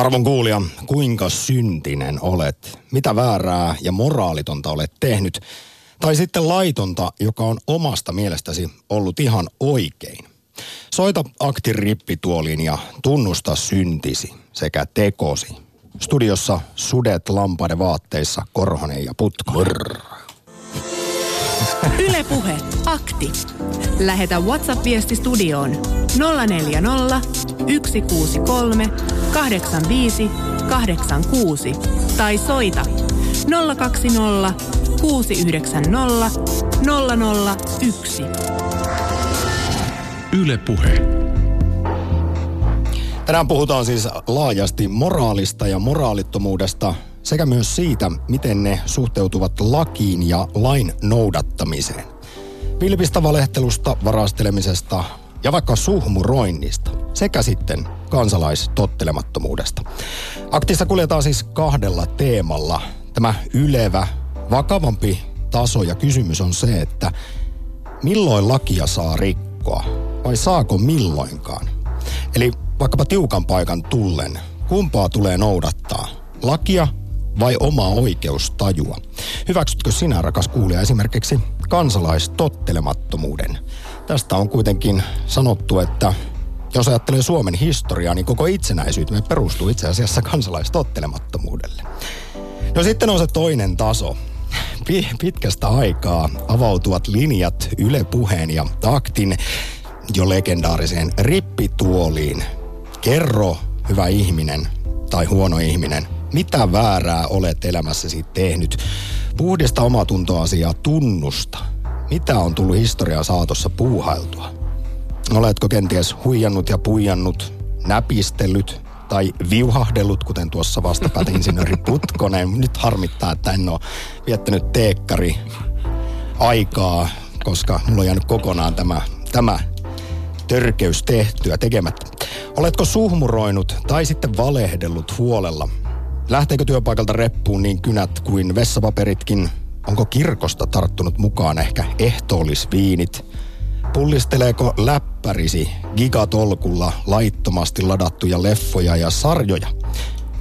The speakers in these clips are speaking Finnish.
Arvon kuulija, kuinka syntinen olet? Mitä väärää ja moraalitonta olet tehnyt? Tai sitten laitonta, joka on omasta mielestäsi ollut ihan oikein. Soita aktin rippituoliin ja tunnusta syntisi sekä tekosi. Studiossa sudet lampaiden vaatteissa, Korhonen ja Putko. Ylepuhe akti. Lähetä WhatsApp-viesti studioon 040 163 85 86 tai soita 020 690 001. Yle Puhe. Tänään puhutaan siis laajasti moraalista ja moraalittomuudesta sekä myös siitä, miten ne suhteutuvat lakiin ja lain noudattamiseen. Vilpistä valehtelusta, varastelemisesta ja vaikka suhmuroinnista sekä sitten kansalaistottelemattomuudesta. Aktissa kuljetaan siis kahdella teemalla. Tämä ylevä, vakavampi taso ja kysymys on se, että milloin lakia saa rikkoa vai saako milloinkaan? Eli vaikkapa tiukan paikan tullen, kumpaa tulee noudattaa? Lakia vai omaa oikeustajua? Hyväksytkö sinä, rakas kuulija, esimerkiksi kansalaistottelemattomuuden? Tästä on kuitenkin sanottu, että jos ajattelee Suomen historiaa, niin koko itsenäisyytemme perustuu itse asiassa kansalaistottelemattomuudelle. No sitten on se toinen taso. Pitkästä aikaa avautuvat linjat Yle Puheen ja Aktin jo legendaariseen rippituoliin. Kerro, hyvä ihminen tai huono ihminen, mitä väärää olet elämässäsi tehnyt. Puhdista omatuntoasi ja tunnusta. Mitä on tullut historian saatossa puuhailtua? Oletko kenties huijannut ja puijannut, näpistellyt tai viuhahdellut, kuten tuossa vastapäätä insinööri Putkonen. Nyt harmittaa, että en ole viettänyt teekkari aikaa, koska mulla on jäänyt kokonaan tämä, tämä törkeys tehtyä tekemättä. Oletko suhmuroinut tai sitten valehdellut huolella? Lähteekö työpaikalta reppuun niin kynät kuin vessapaperitkin? Onko kirkosta tarttunut mukaan ehkä ehtoollisviinit? Pullisteleeko läppärisi gigatolkulla laittomasti ladattuja leffoja ja sarjoja?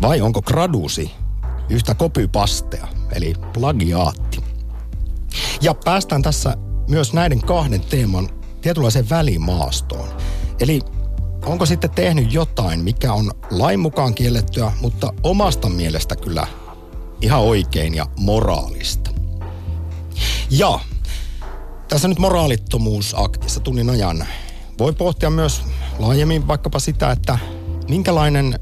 Vai onko gradusi yhtä kopypastea, eli plagiaatti? Ja päästään tässä myös näiden kahden teeman tietynlaiseen välimaastoon. Eli onko sitten tehnyt jotain, mikä on lain mukaan kiellettyä, mutta omasta mielestä kyllä ihan oikein ja moraalista. Ja tässä nyt moraalittomuusaktissa tunnin ajan voi pohtia myös laajemmin vaikkapa sitä, että minkälainen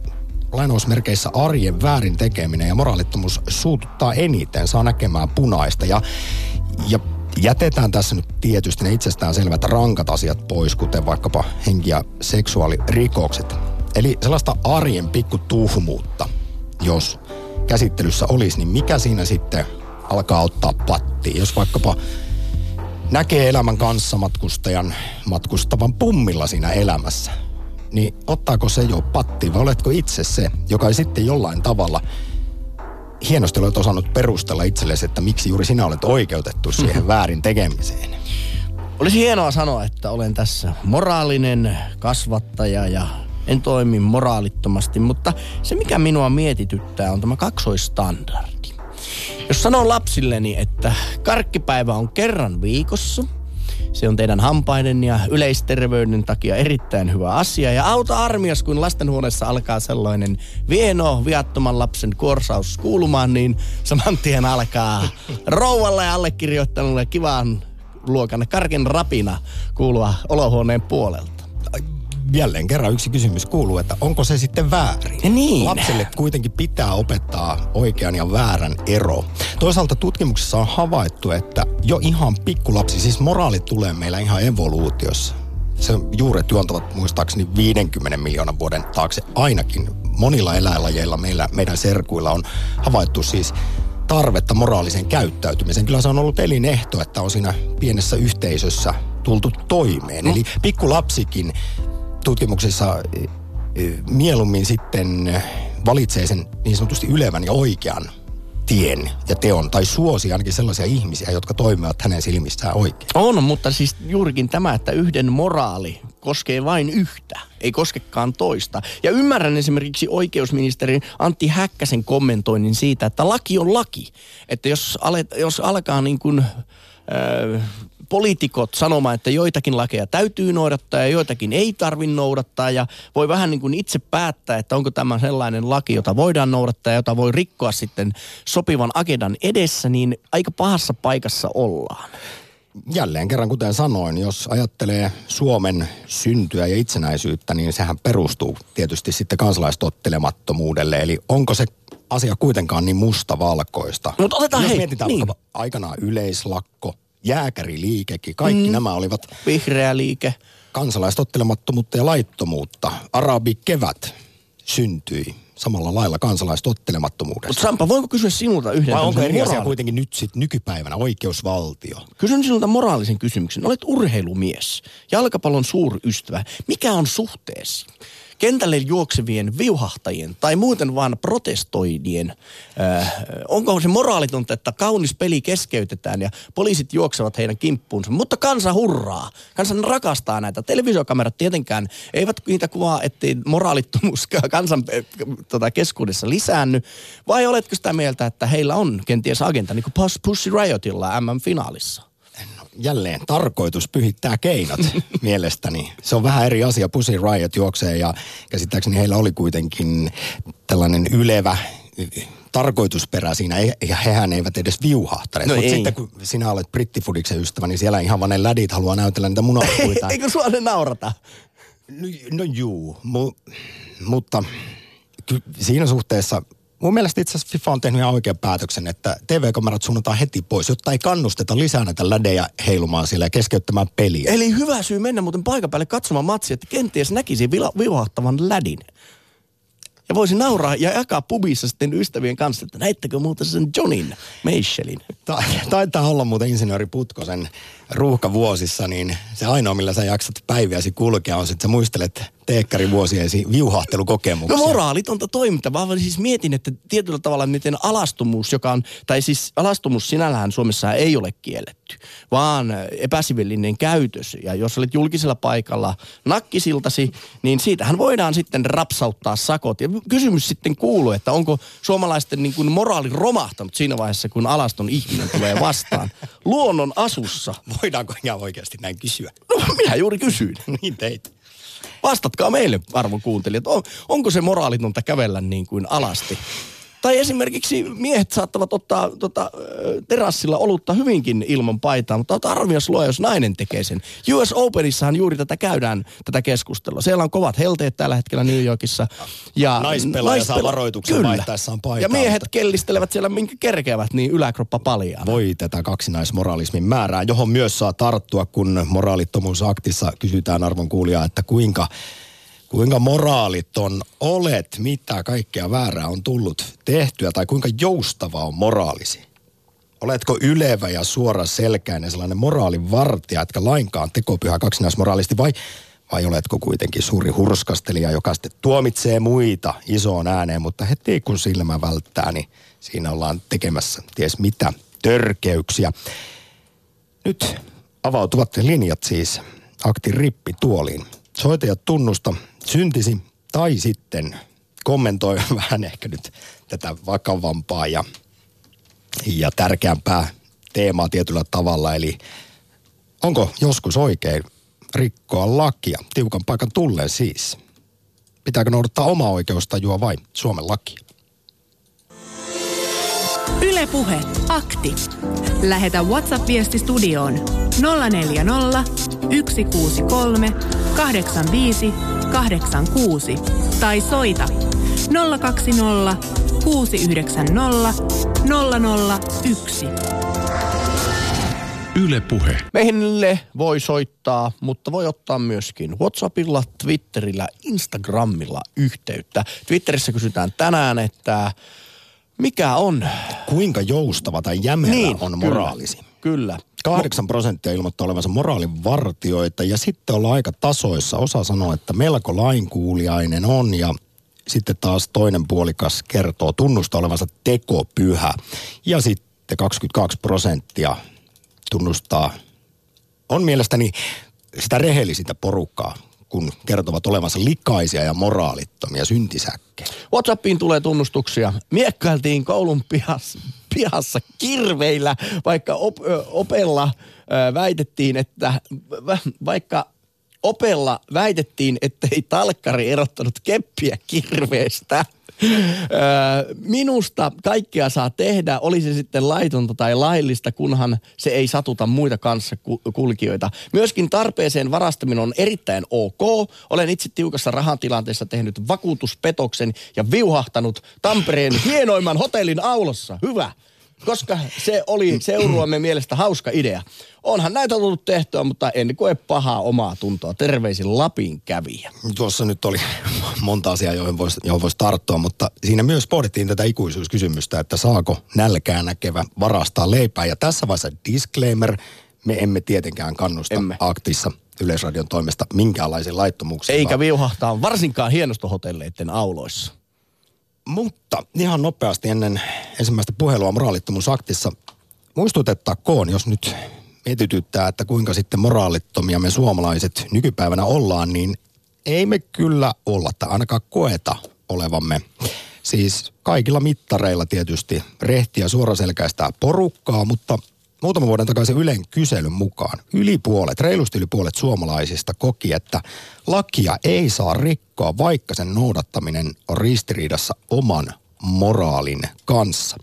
lainausmerkeissä arjen väärin tekeminen ja moraalittomuus suututtaa eniten, saa näkemään punaista. Ja, ja jätetään tässä nyt tietysti ne itsestään selvät rankat asiat pois, kuten vaikkapa henki- ja seksuaalirikokset. Eli sellaista arjen pikkutuhmuutta, jos käsittelyssä olisi, niin mikä siinä sitten alkaa ottaa pattiin? Jos vaikkapa näkee elämän kanssa matkustajan matkustavan pummilla siinä elämässä, niin ottaako se jo patti vai oletko itse se, joka ei sitten jollain tavalla hienosti olet osannut perustella itsellesi, että miksi juuri sinä olet oikeutettu siihen väärin tekemiseen? Olisi hienoa sanoa, että olen tässä moraalinen kasvattaja ja en toimi moraalittomasti, mutta se mikä minua mietityttää on tämä kaksoistandardi. Jos sanon lapsilleni, että karkkipäivä on kerran viikossa, se on teidän hampaiden ja yleisterveyden takia erittäin hyvä asia. Ja auta armias, kun lastenhuoneessa alkaa sellainen vieno viattoman lapsen kuorsaus kuulumaan, niin saman tien alkaa rouvalle ja allekirjoittanulle kivaan luokan karkin rapina kuulua olohuoneen puolelta jälleen kerran yksi kysymys kuuluu, että onko se sitten väärin? Ja niin. Lapselle kuitenkin pitää opettaa oikean ja väärän ero. Toisaalta tutkimuksissa on havaittu, että jo ihan pikkulapsi, siis moraali tulee meillä ihan evoluutiossa. Se juuret juontavat muistaakseni 50 miljoonan vuoden taakse ainakin. Monilla eläinlajeilla meillä, meidän serkuilla on havaittu siis tarvetta moraaliseen käyttäytymiseen. Kyllä se on ollut elinehto, että on siinä pienessä yhteisössä tultu toimeen. No. Eli pikkulapsikin tutkimuksissa e, e, mieluummin sitten valitsee sen niin sanotusti ylevän ja oikean tien ja teon, tai suosi ainakin sellaisia ihmisiä, jotka toimivat hänen silmissään oikein. On, mutta siis juurikin tämä, että yhden moraali koskee vain yhtä, ei koskekaan toista. Ja ymmärrän esimerkiksi oikeusministerin Antti Häkkäsen kommentoinnin siitä, että laki on laki. Että jos, alet, jos alkaa niin kuin, äh, poliitikot sanomaan, että joitakin lakeja täytyy noudattaa ja joitakin ei tarvitse noudattaa ja voi vähän niin kuin itse päättää, että onko tämä sellainen laki, jota voidaan noudattaa ja jota voi rikkoa sitten sopivan agendan edessä, niin aika pahassa paikassa ollaan. Jälleen kerran, kuten sanoin, jos ajattelee Suomen syntyä ja itsenäisyyttä, niin sehän perustuu tietysti sitten kansalaistottelemattomuudelle. Eli onko se asia kuitenkaan niin mustavalkoista? Mutta otetaan Jos hei, mietitään niin. aikanaan yleislakko, jääkäriliikekin, kaikki mm. nämä olivat Vihreä liike. kansalaistottelemattomuutta ja laittomuutta. Arabi kevät syntyi samalla lailla kansalaistottelemattomuudesta. Mutta Sampa, voinko kysyä sinulta yhden Vai onko eri asia kuitenkin nyt sit nykypäivänä oikeusvaltio? Kysyn sinulta moraalisen kysymyksen. Olet urheilumies, jalkapallon suurystävä. Mikä on suhteesi? Kentälle juoksevien viuhahtajien tai muuten vaan protestoidien, äh, onko se moraalitonta, että kaunis peli keskeytetään ja poliisit juoksevat heidän kimppuunsa, mutta kansa hurraa. Kansa rakastaa näitä. Televisiokamerat tietenkään eivät niitä kuvaa, ettei moraalittomuus kansan äh, tota, keskuudessa lisäänny. Vai oletko sitä mieltä, että heillä on kenties agenda, niin kuin Puss- Pussy Riotilla MM-finaalissa? Jälleen tarkoitus pyhittää keinot mielestäni. Se on vähän eri asia. Pussy Riot juoksee ja käsittääkseni heillä oli kuitenkin tällainen ylevä tarkoitusperä siinä, Ei- ja hehän eivät edes viuhahtaneet. No Mutta sitten kun sinä olet brittifudiksen ystävä, niin siellä ihan vaan ne lädit haluaa näytellä niitä munapuita. Eikö sua ne naurata? No, no juu, mu, mutta ky, siinä suhteessa mun mielestä itse asiassa FIFA on tehnyt ihan oikean päätöksen, että TV-kamerat suunnataan heti pois, jotta ei kannusteta lisää näitä lädejä heilumaan siellä ja keskeyttämään peliä. Eli hyvä syy mennä muuten paikan päälle katsomaan matsia, että kenties näkisi vila- viuhahtavan lädin. Ja voisi nauraa ja jakaa pubissa sitten ystävien kanssa, että näittekö muuten sen Johnin Meichelin. Ta- taitaa olla muuten insinööri Putkosen ruuhkavuosissa, niin se ainoa, millä sä jaksat päiviäsi kulkea, on se, että sä muistelet teekkarivuosiesi viuhahtelukokemuksia. No moraalitonta toimintaa, vaan siis mietin, että tietyllä tavalla miten alastomuus, joka on, tai siis alastomuus sinällään Suomessa ei ole kielletty, vaan epäsivillinen käytös. Ja jos olet julkisella paikalla nakkisiltasi, niin siitähän voidaan sitten rapsauttaa sakot. Ja kysymys sitten kuuluu, että onko suomalaisten niin kuin moraali romahtanut siinä vaiheessa, kun alaston ihminen tulee vastaan luonnon asussa. Voidaanko ihan oikeasti näin kysyä? No minä juuri kysyin. niin teit. Vastatkaa meille, arvon kuuntelijat. On, onko se moraalitonta kävellä niin kuin alasti? Tai esimerkiksi miehet saattavat ottaa tota, terassilla olutta hyvinkin ilman paitaa, mutta ota arvios luo, jos nainen tekee sen. US Openissahan juuri tätä käydään, tätä keskustelua. Siellä on kovat helteet tällä hetkellä New Yorkissa. Ja Naispelaaja saa varoituksen Kyllä. vaihtaessaan paitaa, Ja miehet mutta- kellistelevät siellä, minkä kerkeävät, niin yläkroppa paljaa. Voi tätä kaksinaismoralismin määrää, johon myös saa tarttua, kun moraalittomuusaktissa kysytään arvon kuulijaa, että kuinka, kuinka moraaliton olet, mitä kaikkea väärää on tullut tehtyä tai kuinka joustava on moraalisi. Oletko ylevä ja suora selkäinen sellainen moraalin vartija, etkä lainkaan tekopyhä kaksinaismoraalisti vai, vai oletko kuitenkin suuri hurskastelija, joka sitten tuomitsee muita isoon ääneen, mutta heti kun silmä välttää, niin siinä ollaan tekemässä ties mitä törkeyksiä. Nyt avautuvat linjat siis aktin rippi tuoliin. Soitajat tunnusta syntisi tai sitten kommentoi vähän ehkä nyt tätä vakavampaa ja, ja tärkeämpää teemaa tietyllä tavalla. Eli onko joskus oikein rikkoa lakia tiukan paikan tulleen siis? Pitääkö noudattaa omaa oikeustajua vai Suomen lakia? Ylepuhe akti. Lähetä WhatsApp-viesti studioon 040 163 85 86 tai soita 020 690 001. Yle Puhe. Meille voi soittaa, mutta voi ottaa myöskin WhatsAppilla, Twitterillä, Instagramilla yhteyttä. Twitterissä kysytään tänään, että mikä on Kuinka joustava tai jämerä Niin, on kyllä. moraalisi? Kyllä. 8 prosenttia ilmoittaa olevansa moraalin vartioita ja sitten ollaan aika tasoissa. Osa sanoo, että melko lainkuuliainen on ja sitten taas toinen puolikas kertoo tunnusta olevansa tekopyhä. Ja sitten 22 prosenttia tunnustaa, on mielestäni sitä rehellisintä porukkaa, kun kertovat olevansa likaisia ja moraalittomia syntisäkkejä. Whatsappiin tulee tunnustuksia. Miekkailtiin koulun pihassa, pihassa kirveillä, vaikka op, ö, opella ö, väitettiin, että vaikka opella väitettiin, että ei talkkari erottanut keppiä kirveestä. Minusta kaikkea saa tehdä, oli se sitten laitonta tai laillista, kunhan se ei satuta muita kanssa kulkijoita. Myöskin tarpeeseen varastaminen on erittäin ok. Olen itse tiukassa rahatilanteessa tehnyt vakuutuspetoksen ja viuhahtanut Tampereen hienoimman hotellin aulassa. Hyvä koska se oli seuruamme mielestä hauska idea. Onhan näitä tullut tehtyä, mutta en koe pahaa omaa tuntoa. Terveisin Lapin kävijä. Tuossa nyt oli monta asiaa, joihin voisi vois tarttua, mutta siinä myös pohdittiin tätä ikuisuuskysymystä, että saako nälkää näkevä varastaa leipää. Ja tässä vaiheessa disclaimer, me emme tietenkään kannusta emme. aktissa Yleisradion toimesta minkäänlaisiin laittomuuksiin. Eikä viuhahtaa varsinkaan hienostohotelleiden auloissa. Mutta ihan nopeasti ennen ensimmäistä puhelua moraalittomuusaktissa muistutettakoon, jos nyt mietityttää, että kuinka sitten moraalittomia me suomalaiset nykypäivänä ollaan, niin ei me kyllä olla tai ainakaan koeta olevamme. Siis kaikilla mittareilla tietysti rehtiä suoraselkäistä porukkaa, mutta muutaman vuoden takaisin Ylen kyselyn mukaan yli puolet, reilusti yli puolet suomalaisista koki, että lakia ei saa rikkoa, vaikka sen noudattaminen on ristiriidassa oman moraalin kanssa.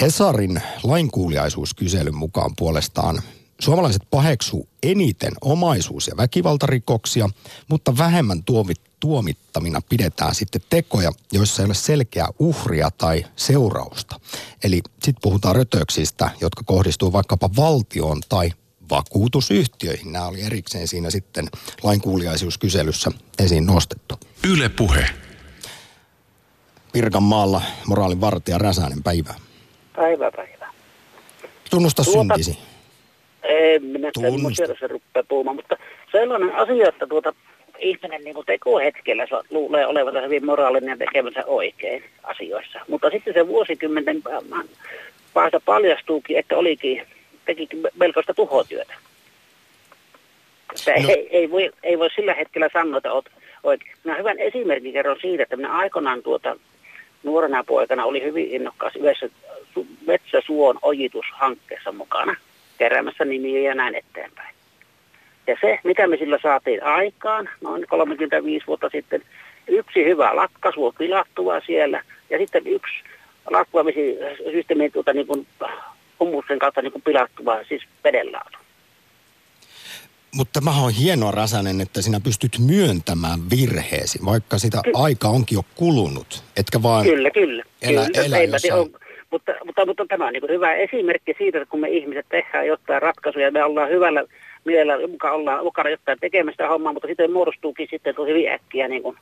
Hesarin lainkuuliaisuuskyselyn mukaan puolestaan suomalaiset paheksuu eniten omaisuus- ja väkivaltarikoksia, mutta vähemmän tuomit, tuomittamina pidetään sitten tekoja, joissa ei ole selkeää uhria tai seurausta. Eli sitten puhutaan rötöksistä, jotka kohdistuu vaikkapa valtioon tai vakuutusyhtiöihin. Nämä oli erikseen siinä sitten lainkuuliaisuuskyselyssä esiin nostettu. Yle puhe. Pirkanmaalla moraalin vartija Räsänen, päivää. Päivä, päivä. Tunnusta tuota, syntisi. En minä semmoisia se rupeaa puhumaan, mutta sellainen asia, että tuota, ihminen niin tekohetkellä luulee olevansa hyvin moraalinen ja tekemänsä oikein asioissa. Mutta sitten se vuosikymmenten päästä paljastuukin, että olikin, tekikin melkoista tuhotyötä. no. ei, ei, voi, ei voi sillä hetkellä sanoa, että olet oikein. Minä hyvän esimerkin kerron siitä, että minä aikanaan tuota, nuorena poikana oli hyvin innokkaas yhdessä metsäsuon ojitushankkeessa mukana, keräämässä nimiä ja näin eteenpäin. Ja se, mitä me sillä saatiin aikaan, noin 35 vuotta sitten, yksi hyvä lakkasuu pilattua siellä, ja sitten yksi lakkuamisysteemi tuota, niin kuin, hummusten kautta niin kuin pilattua, siis vedenlaatu. Mutta tämä on hienoa, Räsänen, että sinä pystyt myöntämään virheesi, vaikka sitä Ky- aika onkin jo kulunut. Etkä vaan kyllä, kyllä. elä, kyllä, elä jossain... on, mutta, mutta, mutta tämä on niin hyvä esimerkki siitä, että kun me ihmiset tehdään jotain ratkaisuja, me ollaan hyvällä mielellä, mukaan ollaan mukana jotain tekemästä hommaa, mutta sitten muodostuukin sitten hyvin äkkiä niin kuin,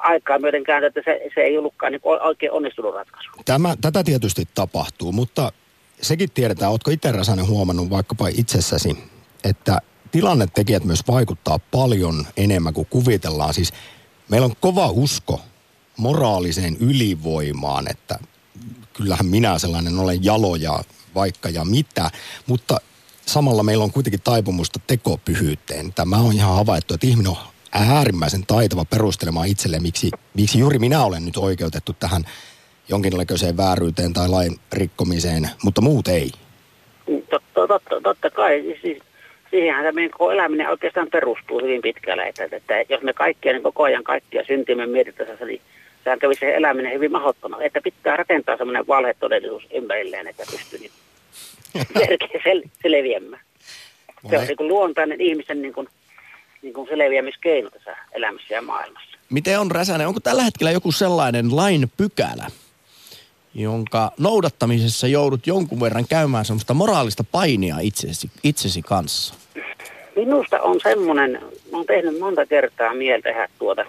aikaa myöten kääntää, että se, se ei ollutkaan niin oikein onnistunut ratkaisu. Tämä, tätä tietysti tapahtuu, mutta sekin tiedetään, oletko itse Räsänen huomannut vaikkapa itsessäsi, että tilannetekijät myös vaikuttaa paljon enemmän kuin kuvitellaan. Siis meillä on kova usko moraaliseen ylivoimaan, että kyllähän minä sellainen olen jaloja vaikka ja mitä, mutta samalla meillä on kuitenkin taipumusta tekopyhyyteen. Tämä on ihan havaittu, että ihminen on äärimmäisen taitava perustelemaan itselleen, miksi, miksi juuri minä olen nyt oikeutettu tähän jonkinlaiseen vääryyteen tai lain rikkomiseen, mutta muut ei. Totta, totta, totta kai. Siis, siihenhän se meidän eläminen oikeastaan perustuu hyvin pitkälle. Että, että jos me kaikkia niin koko ajan kaikkia syntimme mietittäisiin, niin sehän kävi se eläminen hyvin mahdottomaksi. Että pitää rakentaa semmoinen valhetodellisuus ympärilleen, että pystyy niin sel, selviämään. Se on niin luontainen ihmisen niin kuin, niin kuin selviämiskeino tässä elämässä ja maailmassa. Miten on Räsänen, onko tällä hetkellä joku sellainen lain pykälä, jonka noudattamisessa joudut jonkun verran käymään semmoista moraalista painia itsesi, itsesi kanssa? Minusta on semmoinen, olen tehnyt monta kertaa mieltä tehdä tuota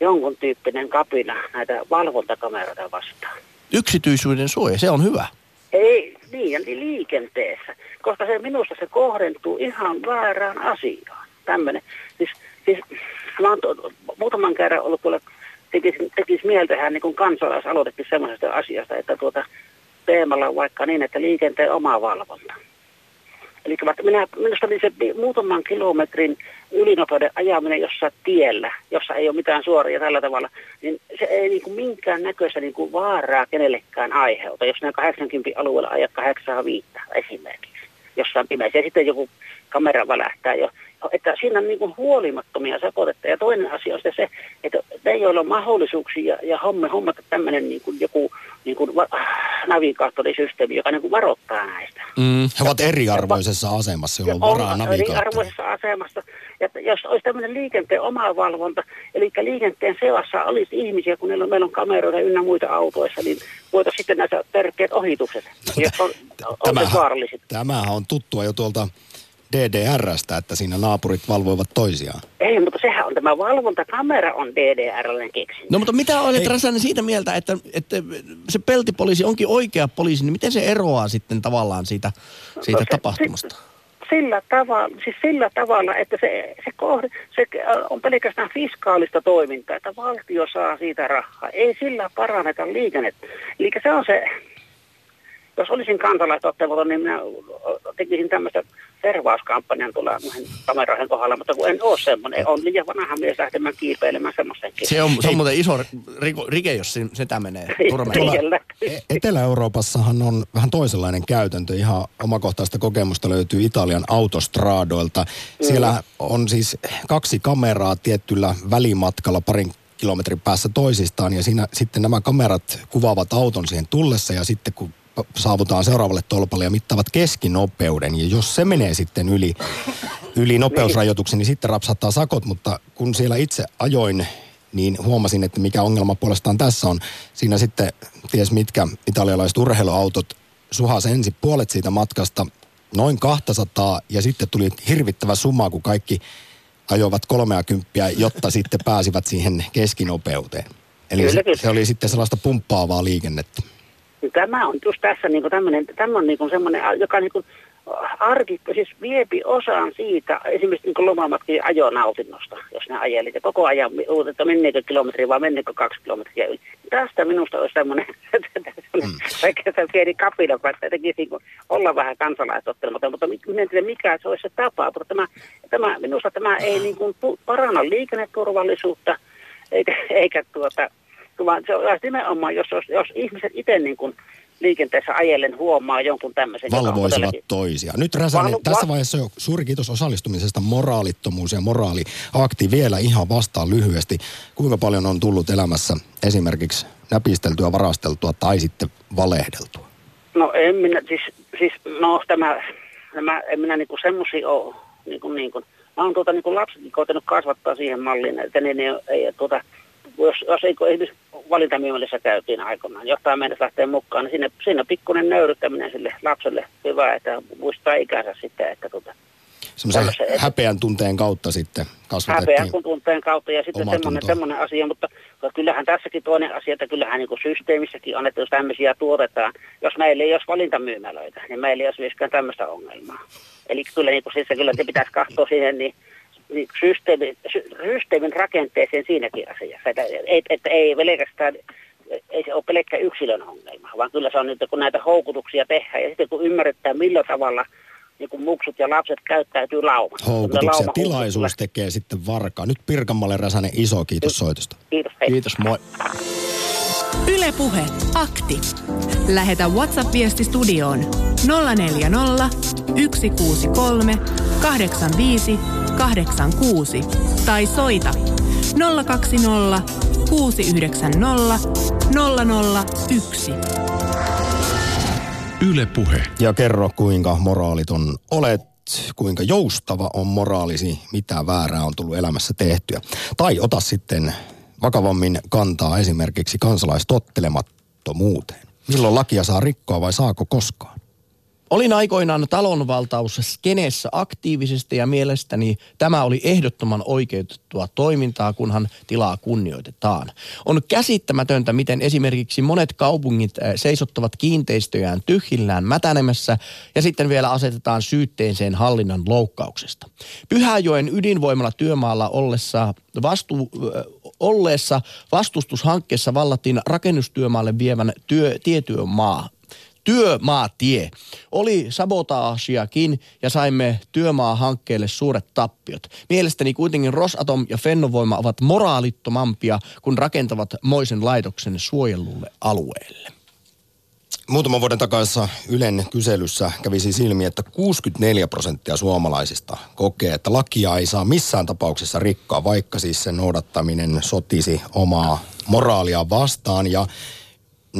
jonkun tyyppinen kapina näitä valvontakameroita vastaan. Yksityisyyden suoja, se on hyvä. Ei, niin, liikenteessä, koska se minusta se kohdentuu ihan väärään asiaan. Tämmöinen, siis, siis mä oon to, muutaman kerran ollut tuolla, tekisi, tekisi mieltähän niin kansalaisaloitekin semmoisesta asiasta, että tuota teemalla vaikka niin, että liikenteen oma valvonta. Eli minä, minusta niin se muutaman kilometrin ylinopeuden ajaminen jossain tiellä, jossa ei ole mitään suoria tällä tavalla, niin se ei niin kuin minkään näköistä niin kuin vaaraa kenellekään aiheuta, jos nämä 80 alueella ajat 85 esimerkiksi jossain pimeässä. Ja sitten joku kamera välähtää jo. Että siinä on niin kuin huolimattomia sapotetta. Ja toinen asia on se, että ne, joilla on mahdollisuuksia ja homme, hommata tämmöinen niin kuin joku niin kuin va- navigaattorisysteemi, joka niin kuin varoittaa näistä. Mm, he ovat eriarvoisessa asemassa, jolloin on varaa navigaattori. eriarvoisessa asemassa. Ja jos olisi tämmöinen liikenteen omavalvonta, eli liikenteen seassa olisi ihmisiä, kun meillä on, meillä on kameroita ynnä muita autoissa, niin voitaisiin sitten näitä tärkeät ohitukset, jotka on, on Tämähän, vaaralliset. tämähän on tuttua jo tuolta DDRstä, että siinä naapurit valvoivat toisiaan. Ei, mutta sehän on tämä valvontakamera on DDR:n keksi. No mutta mitä olet Hei. Räsänen siitä mieltä, että, että se peltipoliisi onkin oikea poliisi, niin miten se eroaa sitten tavallaan siitä, siitä No se- tapahtumasta? Sillä tavalla, siis sillä tavalla, että se, se, kohde, se äh, on pelkästään fiskaalista toimintaa, että valtio saa siitä rahaa. Ei sillä paranneta liikennettä. Eli se on se, jos olisin kansalaistottematon, niin minä tekisin tämmöistä tervauskampanjan tulla kameroihin kohdalla, mutta kun en ole semmoinen, on liian vanha mies lähtemään kiipeilemään semmoisenkin. Se on, se on muuten iso riko, rike, jos se, sitä menee turmeen. E- Etelä-Euroopassahan on vähän toisenlainen käytäntö. Ihan omakohtaista kokemusta löytyy Italian autostraadoilta. Siellä on siis kaksi kameraa tiettyllä välimatkalla parin kilometrin päässä toisistaan ja siinä sitten nämä kamerat kuvaavat auton siihen tullessa ja sitten kun saavutaan seuraavalle tolpalle ja mittaavat keskinopeuden ja jos se menee sitten yli, yli nopeusrajoituksen, niin sitten rapsahtaa sakot, mutta kun siellä itse ajoin niin huomasin, että mikä ongelma puolestaan tässä on. Siinä sitten ties mitkä italialaiset urheiluautot suhas ensin puolet siitä matkasta noin 200 ja sitten tuli hirvittävä summa, kun kaikki ajoivat 30, jotta sitten pääsivät siihen keskinopeuteen. Eli se, se oli sitten sellaista pumppaavaa liikennettä. Niin Tämä on just tässä niin tämmöinen, tämä on niin semmoinen, joka niin arki, siis viepi osan siitä, esimerkiksi niin lomamatkin ajonautinnosta, jos ne ajelit. Ja koko ajan, että menneekö kilometri vai menneekö kaksi kilometriä yli. Tästä minusta olisi semmoinen, mm. oikeastaan pieni kapina, että tekisi niin kuin olla vähän kansalaisottelematon, mutta mi- minä en tiedä mikä se olisi se tapa. Mutta tämä, tämä, minusta tämä ei niin kuin paranna liikenneturvallisuutta, eikä, eikä tuota, vaan se olisi nimenomaan, jos, jos, jos ihmiset itse niin kuin liikenteessä ajellen huomaa jonkun tämmöisen. Valvoisivat todellakin- toisia. Nyt Räsänen, Val- tässä va- vaiheessa jo suuri kiitos osallistumisesta. Moraalittomuus ja moraaliakti vielä ihan vastaan lyhyesti. Kuinka paljon on tullut elämässä esimerkiksi näpisteltyä, varasteltua tai sitten valehdeltua? No en minä, siis, siis no tämä, nämä, en minä niinku semmosia ole, niinku, niinku, mä oon tuota niinku lapsetkin koitanut kasvattaa siihen malliin, että ne, ne ei, tuota, jos, jos ei, kun esimerkiksi valintamyymällissä käytiin aikoinaan, jotain meidän lähtee mukaan, niin siinä, siinä pikkuinen nöyryttäminen sille lapselle hyvä, että muistaa ikänsä sitten, että tuota, Semmoisen häpeän tunteen kautta sitten kasvatettiin. häpeän tunteen kautta ja sitten semmoinen, semmoinen asia, mutta kyllähän tässäkin toinen asia, että kyllähän niin kuin systeemissäkin on, että jos tämmöisiä tuotetaan, jos meillä ei olisi valintamyymälöitä, niin meillä ei olisi myöskään tämmöistä ongelmaa. Eli kyllä niin kuin siis, kyllä te pitäisi katsoa siihen niin, niin systeemin, sy, systeemin rakenteeseen siinäkin asiassa, että, et, että ei pelkästään ei se ole pelkkä yksilön ongelma, vaan kyllä se on nyt, kun näitä houkutuksia tehdään ja sitten kun ymmärretään millä tavalla niin kuin muksut ja lapset käyttäytyy laumassa. Houkutuksia. Lauma- Tilaisuus tekee sitten varkaa. Nyt Pirkanmalle Räsänen iso kiitos soitosta. Kiitos. Hei. Kiitos, moi. Ylepuhe akti. Lähetä WhatsApp-viesti studioon 040 163 85 86 tai soita 020 690 001. Yle Puhe. Ja kerro, kuinka moraaliton olet, kuinka joustava on moraalisi, mitä väärää on tullut elämässä tehtyä. Tai ota sitten vakavammin kantaa esimerkiksi kansalaistottelemattomuuteen. Milloin lakia saa rikkoa vai saako koskaan? Olin aikoinaan talonvaltaus skeneessä aktiivisesti ja mielestäni tämä oli ehdottoman oikeutettua toimintaa, kunhan tilaa kunnioitetaan. On käsittämätöntä, miten esimerkiksi monet kaupungit äh, seisottavat kiinteistöjään tyhjillään mätänemässä ja sitten vielä asetetaan syytteeseen hallinnan loukkauksesta. Pyhäjoen ydinvoimalla työmaalla ollessa vastu, äh, olleessa vastustushankkeessa vallattiin rakennustyömaalle vievän työ, tietyömaa työmaatie. Oli sabotaasiakin ja saimme työmaahankkeelle suuret tappiot. Mielestäni kuitenkin Rosatom ja Fennovoima ovat moraalittomampia, kun rakentavat moisen laitoksen suojellulle alueelle. Muutaman vuoden takaisessa Ylen kyselyssä kävi siis ilmi, että 64 prosenttia suomalaisista kokee, että lakia ei saa missään tapauksessa rikkoa, vaikka siis sen noudattaminen sotisi omaa moraalia vastaan. Ja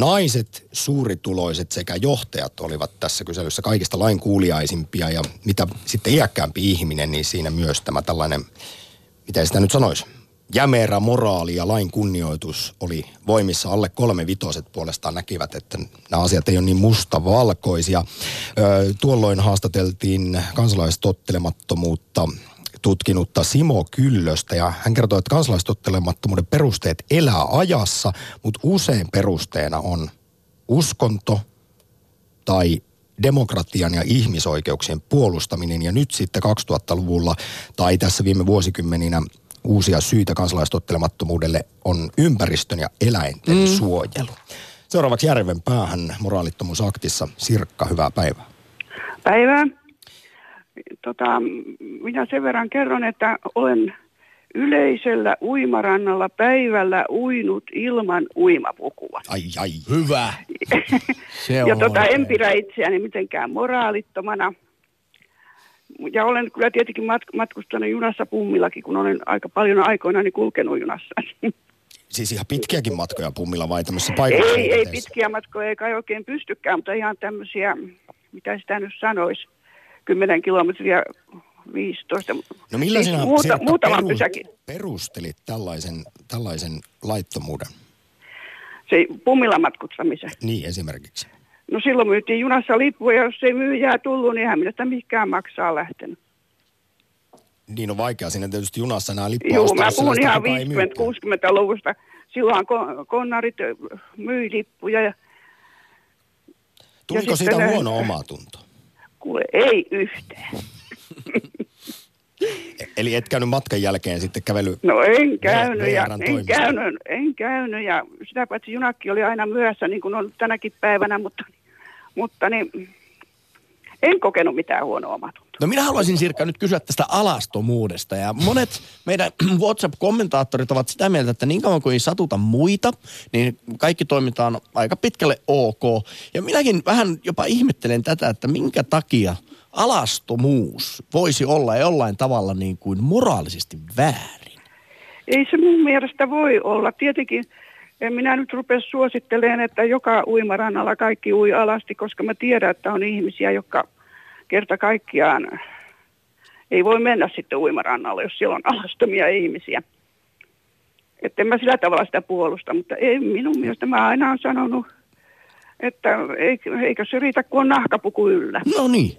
naiset, suurituloiset sekä johtajat olivat tässä kyselyssä kaikista lainkuuliaisimpia ja mitä sitten iäkkäämpi ihminen, niin siinä myös tämä tällainen, miten sitä nyt sanoisi, jämerä moraali ja lain kunnioitus oli voimissa. Alle kolme vitoset puolestaan näkivät, että nämä asiat ei ole niin mustavalkoisia. Tuolloin haastateltiin kansalaistottelemattomuutta tutkinutta Simo Kyllöstä ja hän kertoo, että kansalaistottelemattomuuden perusteet elää ajassa, mutta usein perusteena on uskonto tai demokratian ja ihmisoikeuksien puolustaminen ja nyt sitten 2000-luvulla tai tässä viime vuosikymmeninä uusia syitä kansalaistottelemattomuudelle on ympäristön ja eläinten mm. suojelu. Seuraavaksi Järven päähän moraalittomuusaktissa. Sirkka, hyvää päivää. Päivää tota, minä sen verran kerron, että olen yleisellä uimarannalla päivällä uinut ilman uimapukua. Ai ai, hyvä. Se ja tota, en pidä itseäni mitenkään moraalittomana. Ja olen kyllä tietenkin mat- matkustanut junassa pummillakin, kun olen aika paljon aikoina niin kulkenut junassa. Siis ihan pitkiäkin matkoja pummilla vai tämmöisissä paikoissa? Ei, ei pitkiä matkoja, eikä oikein pystykään, mutta ihan tämmöisiä, mitä sitä nyt sanoisi 10 kilometriä 15. No millä siis sinä muuta, muutaman peru, pysäkin. perustelit tällaisen, tällaisen laittomuuden? Se pummilla matkuttamisen. Niin, esimerkiksi. No silloin myytiin junassa lippuja, jos ei myyjää tullut, niin eihän minä mikään maksaa lähtenyt. Niin on vaikea siinä tietysti junassa nämä lippuja Joo, mä puhun ihan 50-60-luvusta. Silloin konnarit myi lippuja. Ja, Tuliko ja siitä huono omaa tunto? Kuule, ei yhtään. Eli et käynyt matkan jälkeen sitten kävely? No en käynyt, ja, en, käynyt, en käynyt ja sitä paitsi junakki oli aina myöhässä niin kuin on tänäkin päivänä, mutta, mutta niin, en kokenut mitään huonoa omatuntoa. No minä haluaisin Sirkka nyt kysyä tästä alastomuudesta ja monet meidän WhatsApp-kommentaattorit ovat sitä mieltä, että niin kauan kuin ei satuta muita, niin kaikki toimitaan aika pitkälle ok. Ja minäkin vähän jopa ihmettelen tätä, että minkä takia alastomuus voisi olla jollain tavalla niin kuin moraalisesti väärin. Ei se mun mielestä voi olla. Tietenkin en minä nyt rupea suosittelemaan, että joka uimarannalla kaikki ui alasti, koska mä tiedän, että on ihmisiä, jotka kerta kaikkiaan ei voi mennä sitten uimarannalle, jos siellä on alastomia ihmisiä. Että en mä sillä tavalla sitä puolusta, mutta ei minun mielestä mä aina olen sanonut, että eikö se riitä, kun on nahkapuku yllä. No niin.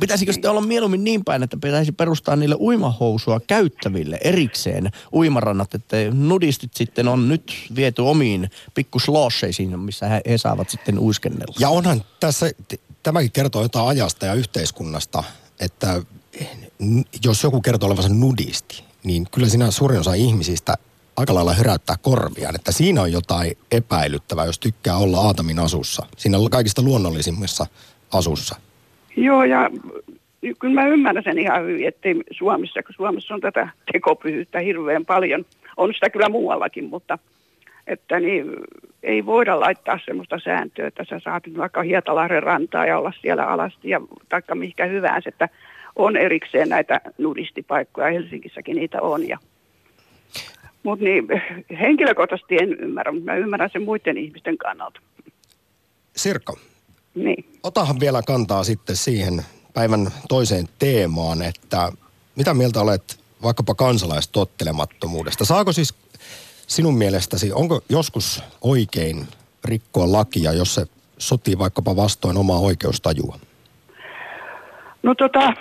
Pitäisikö sitten olla mieluummin niin päin, että pitäisi perustaa niille uimahousua käyttäville erikseen uimarannat, että nudistit sitten on nyt viety omiin pikkuslosseisiin, missä he, he saavat sitten uiskennella. Ja onhan tässä, tämäkin kertoo jotain ajasta ja yhteiskunnasta, että jos joku kertoo olevansa nudisti, niin kyllä siinä suurin osa ihmisistä aika lailla herättää korviaan, että siinä on jotain epäilyttävää, jos tykkää olla Aatamin asussa. Siinä kaikista luonnollisimmissa asussa. Joo, ja kyllä mä ymmärrän sen ihan hyvin, ettei Suomessa, kun Suomessa on tätä tekopyhyyttä hirveän paljon. On sitä kyllä muuallakin, mutta että niin, ei voida laittaa sellaista sääntöä, että sä saat vaikka Hietalahden rantaa ja olla siellä alasti ja taikka mihinkä hyvänsä, että on erikseen näitä nudistipaikkoja, Helsingissäkin niitä on. Ja, mutta niin, henkilökohtaisesti en ymmärrä, mutta mä ymmärrän sen muiden ihmisten kannalta. Sirkka, niin. Otahan vielä kantaa sitten siihen päivän toiseen teemaan, että mitä mieltä olet vaikkapa kansalaistottelemattomuudesta? Saako siis sinun mielestäsi, onko joskus oikein rikkoa lakia, jos se sotii vaikkapa vastoin omaa oikeustajua? No tota,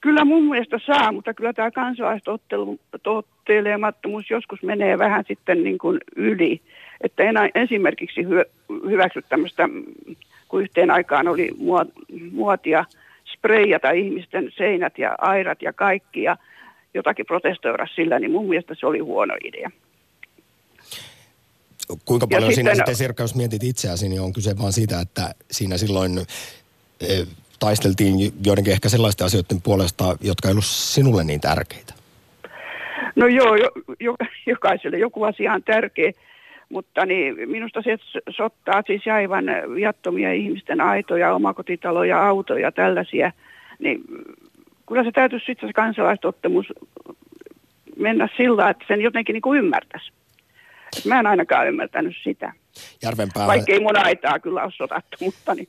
kyllä mun mielestä saa, mutta kyllä tämä kansalaistottelemattomuus joskus menee vähän sitten niin kuin yli. Että enää esimerkiksi hyö, hyväksy tämmöistä, kun yhteen aikaan oli muotia spreijata ihmisten seinät ja airat ja kaikki ja jotakin protestoida sillä, niin mun mielestä se oli huono idea. Kuinka paljon ja sinä sitten, Sirkka, jos mietit itseäsi, niin on kyse vaan siitä, että siinä silloin e, taisteltiin joidenkin ehkä sellaisten asioiden puolesta, jotka ei ollut sinulle niin tärkeitä. No joo, jo, jo, jokaiselle joku asia on tärkeä, mutta niin, minusta se sottaa siis aivan viattomia ihmisten aitoja, omakotitaloja, autoja, tällaisia. Niin kyllä se täytyisi sitten se kansalaistottamus mennä sillä, että sen jotenkin niin kuin ymmärtäisi. Mä en ainakaan ymmärtänyt sitä. Järvenpää... Vaikka ei mun aitaa kyllä ole sotattu, mutta niin.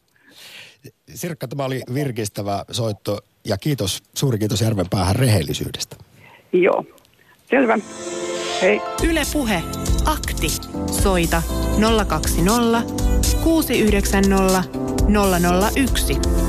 Sirkka, tämä oli virkistävä soitto ja kiitos, suuri kiitos Järvenpäähän rehellisyydestä. Joo, selvä. Hei. Yle Puhe, akti. Soita 020 690 001.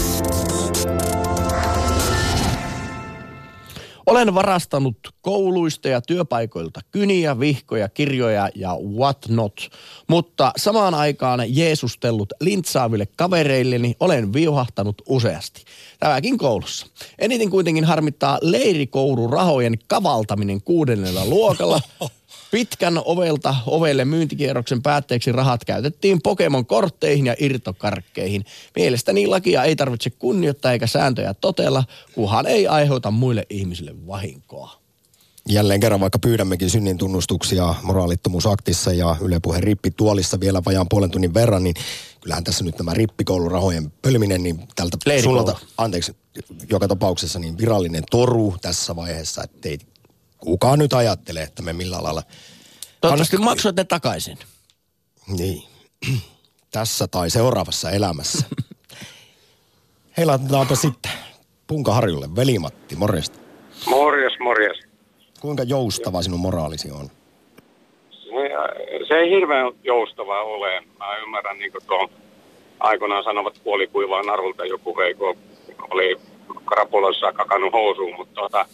Olen varastanut kouluista ja työpaikoilta kyniä, vihkoja, kirjoja ja what not. Mutta samaan aikaan Jeesustellut lintsaaville kavereilleni olen viuhahtanut useasti. Tämäkin koulussa. Eniten kuitenkin harmittaa leirikoulurahojen kavaltaminen kuudennella luokalla. Pitkän ovelta ovelle myyntikierroksen päätteeksi rahat käytettiin Pokemon-kortteihin ja irtokarkkeihin. Mielestäni lakia ei tarvitse kunnioittaa eikä sääntöjä totella, kunhan ei aiheuta muille ihmisille vahinkoa. Jälleen kerran, vaikka pyydämmekin synnin tunnustuksia moraalittomuusaktissa ja Yle Puheen rippituolissa vielä vajaan puolen tunnin verran, niin kyllähän tässä nyt nämä rippikoulurahojen pölminen, niin tältä suunnalta, anteeksi, joka tapauksessa niin virallinen toru tässä vaiheessa, ettei kukaan nyt ajattelee, että me millä lailla... Toivottavasti maksoit ne takaisin. Niin. Tässä tai seuraavassa elämässä. Hei, laitetaanpa sitten Punka Harjulle. Veli-Matti, morjesta. Morjes, morjes. Kuinka joustava sinun moraalisi on? Se ei hirveän joustava ole. Mä ymmärrän niin tuon aikoinaan sanovat puolikuivaa narulta joku veiko oli krapulassa kakannut housuun, mutta tuota,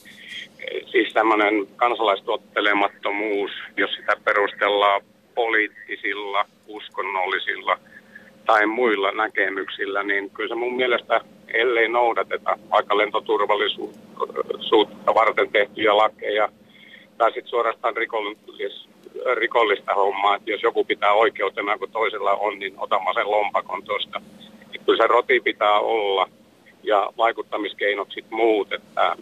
siis tämmöinen kansalaistottelemattomuus, jos sitä perustellaan poliittisilla, uskonnollisilla tai muilla näkemyksillä, niin kyllä se mun mielestä, ellei noudateta vaikka lentoturvallisuutta varten tehtyjä lakeja, tai sitten suorastaan rikollis, rikollista hommaa, että jos joku pitää oikeutena, kun toisella on, niin otamme sen lompakon tuosta. Kyllä se roti pitää olla ja vaikuttamiskeinot sitten muut, että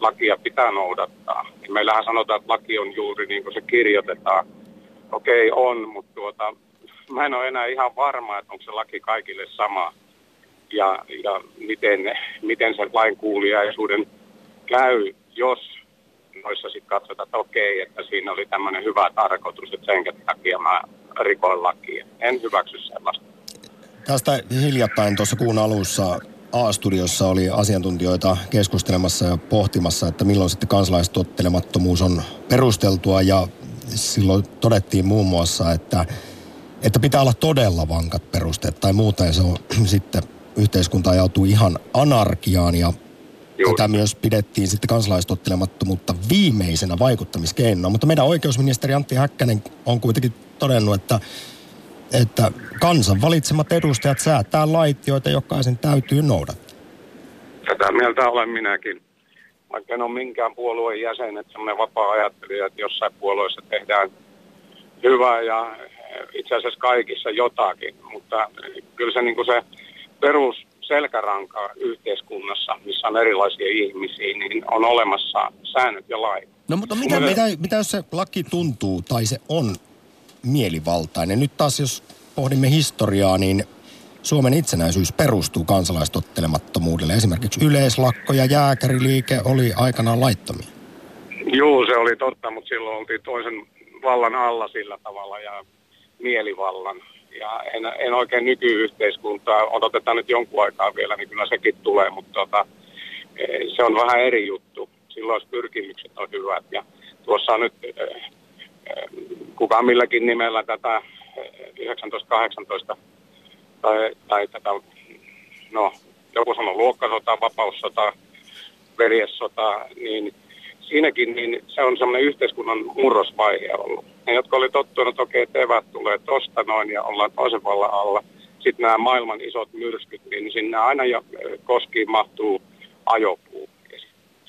lakia pitää noudattaa. Niin meillähän sanotaan, että laki on juuri niin kuin se kirjoitetaan. Okei, okay, on, mutta tuota, mä en ole enää ihan varma, että onko se laki kaikille sama. Ja, ja miten, miten sen lainkuuliaisuuden käy, jos noissa sitten katsotaan, että okei, että siinä oli tämmöinen hyvä tarkoitus, että sen takia mä rikoin lakia. En hyväksy sellaista. Tästä hiljattain tuossa kuun alussa A-studiossa oli asiantuntijoita keskustelemassa ja pohtimassa, että milloin sitten kansalaistottelemattomuus on perusteltua ja silloin todettiin muun muassa, että, että pitää olla todella vankat perusteet tai muuten se on sitten yhteiskunta ajautuu ihan anarkiaan ja Juuri. tätä myös pidettiin sitten kansalaistottelemattomuutta viimeisenä vaikuttamiskeinona. Mutta meidän oikeusministeri Antti Häkkänen on kuitenkin todennut, että että kansan valitsemat edustajat säätää lait, joita jokaisen täytyy noudattaa. Tätä mieltä olen minäkin. Vaikka en ole minkään puolueen jäsen, että semmoinen vapaa-ajattelija, että jossain puolueessa tehdään hyvää ja itse asiassa kaikissa jotakin. Mutta kyllä se, niin kuin se perus selkäranka yhteiskunnassa, missä on erilaisia ihmisiä, niin on olemassa säännöt ja lait. No mutta mitä, mitä, mitä jos se laki tuntuu tai se on mielivaltainen. Nyt taas jos pohdimme historiaa, niin Suomen itsenäisyys perustuu kansalaistottelemattomuudelle. Esimerkiksi yleislakko ja jääkäriliike oli aikanaan laittomia. Joo, se oli totta, mutta silloin oltiin toisen vallan alla sillä tavalla ja mielivallan. Ja en, en oikein nykyyhteiskuntaa, odotetaan nyt jonkun aikaa vielä, niin kyllä sekin tulee, mutta tota, e, se on vähän eri juttu. Silloin pyrkimykset on hyvät ja tuossa on nyt e, kuka milläkin nimellä tätä 1918 tai, tai tätä, no joku sanoo luokkasota, vapaussota, veljessota, niin siinäkin niin se on semmoinen yhteiskunnan murrosvaihe ollut. Ne, jotka oli tottunut, että okei, okay, evät tulee tosta noin ja ollaan toisen vallan alla. Sitten nämä maailman isot myrskyt, niin sinne aina jo koskiin mahtuu ajopuu.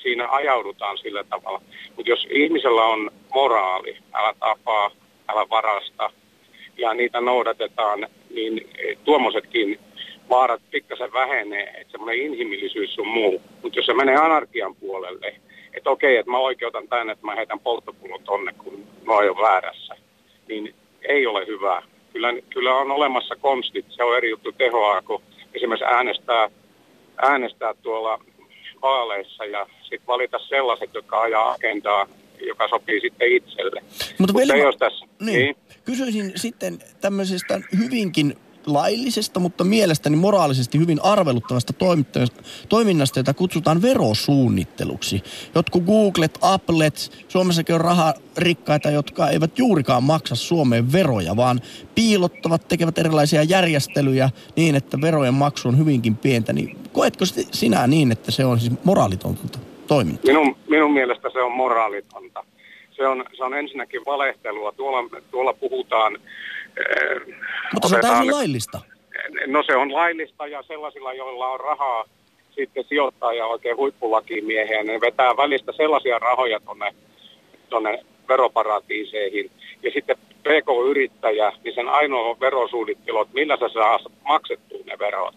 Siinä ajaudutaan sillä tavalla. Mutta jos ihmisellä on moraali, älä tapaa, älä varasta, ja niitä noudatetaan, niin tuommoisetkin vaarat pikkasen vähenee, että semmoinen inhimillisyys on muu. Mutta jos se menee anarkian puolelle, että okei, että mä oikeutan tämän, että mä heitän polttopullon tonne, kun mä oon väärässä, niin ei ole hyvä. Kyllä, kyllä on olemassa konstit, se on eri juttu tehoa, kun esimerkiksi äänestää, äänestää tuolla vaaleissa ja sitten valita sellaiset, jotka ajaa agendaa, joka sopii sitten itselle. Mutta Mutta jos tässä, niin, niin. Kysyisin sitten tämmöisestä hyvinkin laillisesta, mutta mielestäni moraalisesti hyvin arveluttavasta toiminnasta, jota kutsutaan verosuunnitteluksi. Jotkut Googlet, Applet, Suomessakin on raharikkaita, jotka eivät juurikaan maksa Suomeen veroja, vaan piilottavat, tekevät erilaisia järjestelyjä niin, että verojen maksu on hyvinkin pientä. Niin koetko sinä niin, että se on siis moraalitonta toimintaa? Minun, minun mielestä se on moraalitonta. Se on, se on ensinnäkin valehtelua. Tuolla, tuolla puhutaan mutta se on täysin laillista. No se on laillista ja sellaisilla, joilla on rahaa sitten sijoittaa ja oikein huippulakimiehiä, ne vetää välistä sellaisia rahoja tuonne tonne veroparatiiseihin. Ja sitten PK-yrittäjä, niin sen ainoa verosuunnittelu, että millä sä saa maksettua ne verot.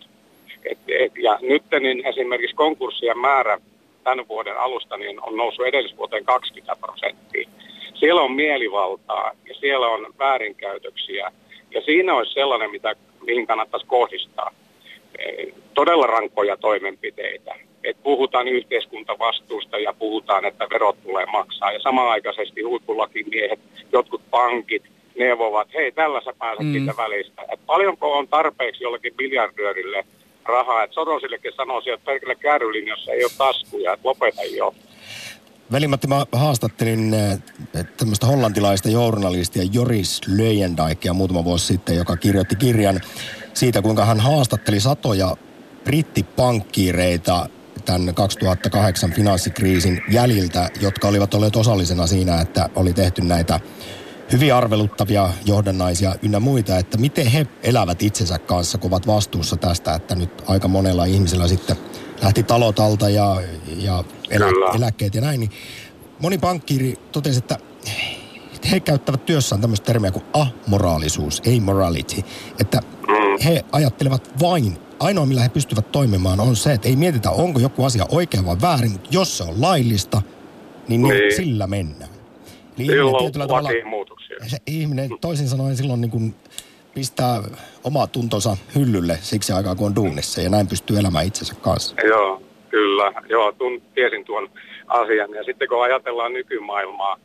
Et, et, ja nyt niin esimerkiksi konkurssien määrä tämän vuoden alusta niin on noussut edellisvuoteen 20 prosenttia. Siellä on mielivaltaa ja siellä on väärinkäytöksiä. Ja siinä olisi sellainen, mitä, mihin kannattaisi kohdistaa. E, todella rankkoja toimenpiteitä. Et puhutaan yhteiskuntavastuusta ja puhutaan, että verot tulee maksaa. Ja samanaikaisesti huippulakimiehet, jotkut pankit, neuvovat, hei tällä sä pääset mm. siitä välistä. Et paljonko on tarpeeksi jollekin miljardöörille rahaa. Et Sorosillekin sanoisin, että pelkällä kärrylinjassa ei ole taskuja, että lopeta jo. Velimatti, mä haastattelin eh, tämmöistä hollantilaista journalistia Joris Löjendaikia muutama vuosi sitten, joka kirjoitti kirjan siitä, kuinka hän haastatteli satoja brittipankkiireita tämän 2008 finanssikriisin jäljiltä, jotka olivat olleet osallisena siinä, että oli tehty näitä hyvin arveluttavia johdannaisia ynnä muita, että miten he elävät itsensä kanssa, kun ovat vastuussa tästä, että nyt aika monella ihmisellä sitten – lähti talotalta ja, ja elä, eläkkeet ja näin, niin moni pankkiiri totesi, että he käyttävät työssään tämmöistä termiä kuin amoraalisuus, ei morality. Että mm. he ajattelevat vain, ainoa millä he pystyvät toimimaan on se, että ei mietitä onko joku asia oikein vai väärin, mutta jos se on laillista, niin, niin. niin. sillä mennään. Eli silloin tietyllä tavalla, se ihminen toisin sanoen silloin niin kuin pistää omaa tuntonsa hyllylle siksi aikaa, kun on duunissa ja näin pystyy elämään itsensä kanssa. Joo, kyllä. Joo, tun, tiesin tuon asian. Ja sitten kun ajatellaan nykymaailmaa,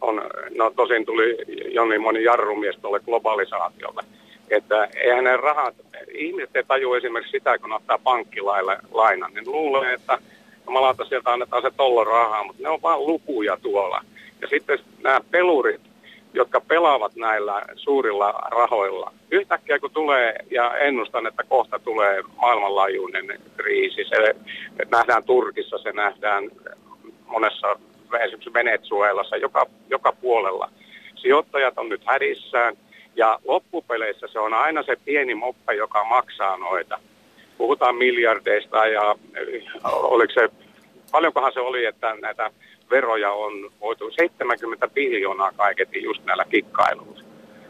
on, no tosin tuli Jonni moni jarrumies tuolle globalisaatiolle, että eihän ne rahat, ihmiset ei tajua esimerkiksi sitä, kun ottaa pankkilaille lainan, niin luulee, että jumalauta sieltä annetaan se tollo rahaa, mutta ne on vain lukuja tuolla. Ja sitten nämä pelurit, jotka pelaavat näillä suurilla rahoilla. Yhtäkkiä kun tulee, ja ennustan, että kohta tulee maailmanlaajuinen kriisi, se nähdään Turkissa, se nähdään monessa, esimerkiksi Venezuelassa, joka, joka puolella. Sijoittajat on nyt hädissään, ja loppupeleissä se on aina se pieni moppe, joka maksaa noita. Puhutaan miljardeista, ja oliko se, paljonkohan se oli, että näitä veroja on voitu 70 biljoonaa kaiketi just näillä kikkailuilla.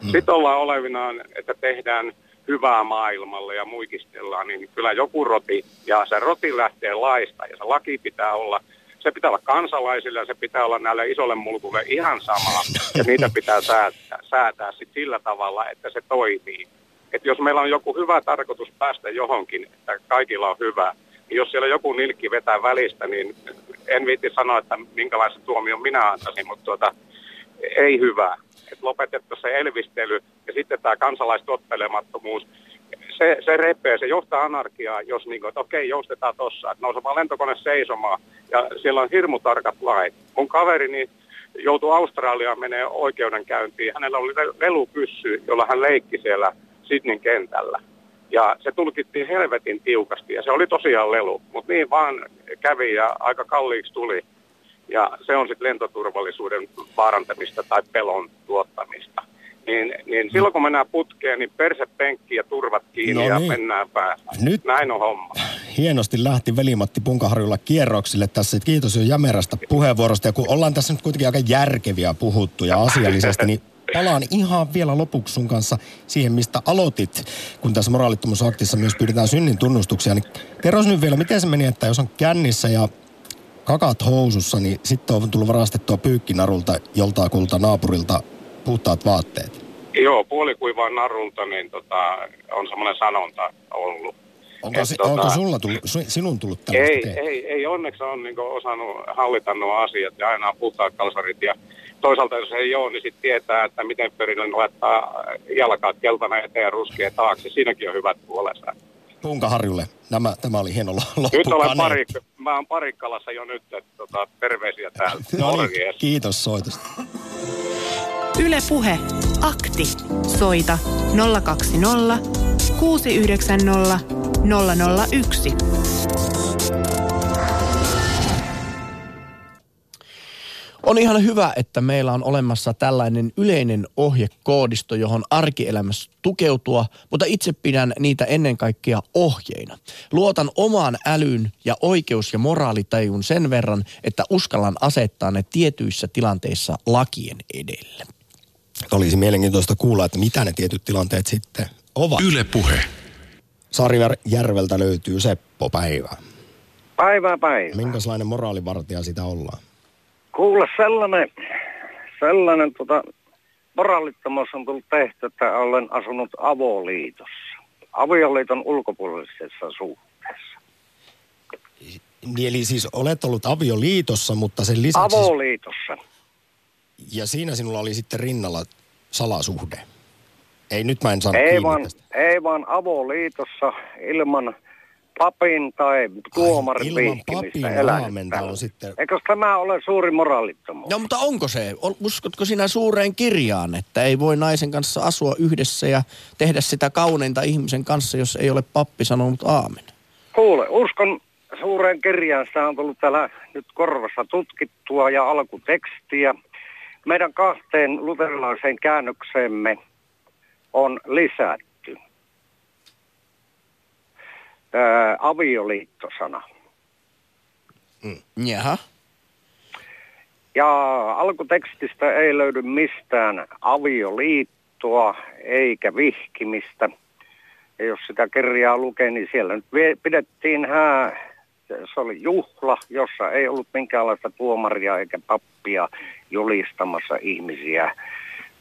Mm. Sitten ollaan olevinaan, että tehdään hyvää maailmalle ja muikistellaan, niin kyllä joku roti, ja se roti lähtee laista, ja se laki pitää olla, se pitää olla kansalaisille, ja se pitää olla näille isolle mulkulle ihan sama, ja niitä pitää säätää, säätää sit sillä tavalla, että se toimii. Et jos meillä on joku hyvä tarkoitus päästä johonkin, että kaikilla on hyvä, jos siellä joku nilkki vetää välistä, niin en viitti sanoa, että minkälaisen tuomion minä antaisin, mutta tuota, ei hyvä. Että lopetettaisiin se elvistely ja sitten tämä kansalaistottelemattomuus. Se, se repee, se johtaa anarkiaa, jos niin kuin, että okei, joustetaan tossa, että nousee vaan lentokone seisomaan ja siellä on hirmu tarkat lait. Mun kaverini joutui Australiaan menee oikeudenkäyntiin. Hänellä oli lelupyssy, jolla hän leikki siellä Sydneyn kentällä. Ja se tulkittiin helvetin tiukasti ja se oli tosiaan lelu, mutta niin vaan kävi ja aika kalliiksi tuli. Ja se on sitten lentoturvallisuuden vaarantamista tai pelon tuottamista. Niin, niin silloin kun mennään putkeen, niin persepenkki ja turvat kiinni No ja niin. mennään päästä. Nyt- Näin on homma. Hienosti lähti Velimatti Punkaharjulla kierroksille tässä. Kiitos jo jämerästä puheenvuorosta. Ja kun ollaan tässä nyt kuitenkin aika järkeviä puhuttu ja asiallisesti, niin palaan ihan vielä lopuksi sun kanssa siihen, mistä aloitit, kun tässä moraalittomuusaktissa myös pyydetään synnin tunnustuksia. Niin kerros nyt vielä, miten se meni, että jos on kännissä ja kakat housussa, niin sitten on tullut varastettua pyykkinarulta joltakulta naapurilta puhtaat vaatteet. Joo, puolikuivaan narulta niin tota, on semmoinen sanonta ollut. Onko, Et se, tota- onko sulla tullut, sinun tullut tällaista Ei, tehdä? ei, ei onneksi on niin osannut hallita nuo asiat ja aina on puhtaat kalsarit. Ja toisaalta jos ei ole, niin sitten tietää, että miten perille laittaa jalkaat keltainen eteen ja ruskea taakse. Siinäkin on hyvät puolensa. Punkaharjulle. Nämä, tämä oli hieno lo- loppu. Nyt olen pari, mä oon parikkalassa jo nyt, että tota, terveisiä täältä. No niin, kiitos soitosta. Yle Puhe. Akti. Soita 020 690 001. On ihan hyvä, että meillä on olemassa tällainen yleinen ohjekoodisto, johon arkielämässä tukeutua, mutta itse pidän niitä ennen kaikkea ohjeina. Luotan omaan älyyn ja oikeus- ja moraalitajun sen verran, että uskallan asettaa ne tietyissä tilanteissa lakien edelle. Olisi mielenkiintoista kuulla, että mitä ne tietyt tilanteet sitten ovat. Yle Puhe. Saarijärveltä löytyy Seppo Päivä. Päivää päivää. Minkälainen moraalivartija sitä ollaan? Kuule sellainen, sellainen tota, moraalittomuus on tullut tehty, että olen asunut avoliitossa. Avioliiton ulkopuolisessa suhteessa. Niin, eli siis olet ollut avioliitossa, mutta sen lisäksi... Avoliitossa. Ja siinä sinulla oli sitten rinnalla salasuhde. Ei, nyt mä en saa Ei vaan, tästä. ei vaan avoliitossa ilman papin tai tuomarin ilman vihkimistä papin on sitten- Eikö tämä ole suuri moraalittomuus? No mutta onko se? Uskotko sinä suureen kirjaan, että ei voi naisen kanssa asua yhdessä ja tehdä sitä kauneinta ihmisen kanssa, jos ei ole pappi sanonut aamen? Kuule, uskon suureen kirjaan. Sitä on tullut täällä nyt korvassa tutkittua ja alkutekstiä. Meidän kahteen luterilaiseen käännökseemme on lisätty ää, avioliittosana. Jaha. Ja alkutekstistä ei löydy mistään avioliittoa eikä vihkimistä. Ja jos sitä kirjaa lukee, niin siellä nyt pidettiin hää. Se oli juhla, jossa ei ollut minkäänlaista tuomaria eikä pappia julistamassa ihmisiä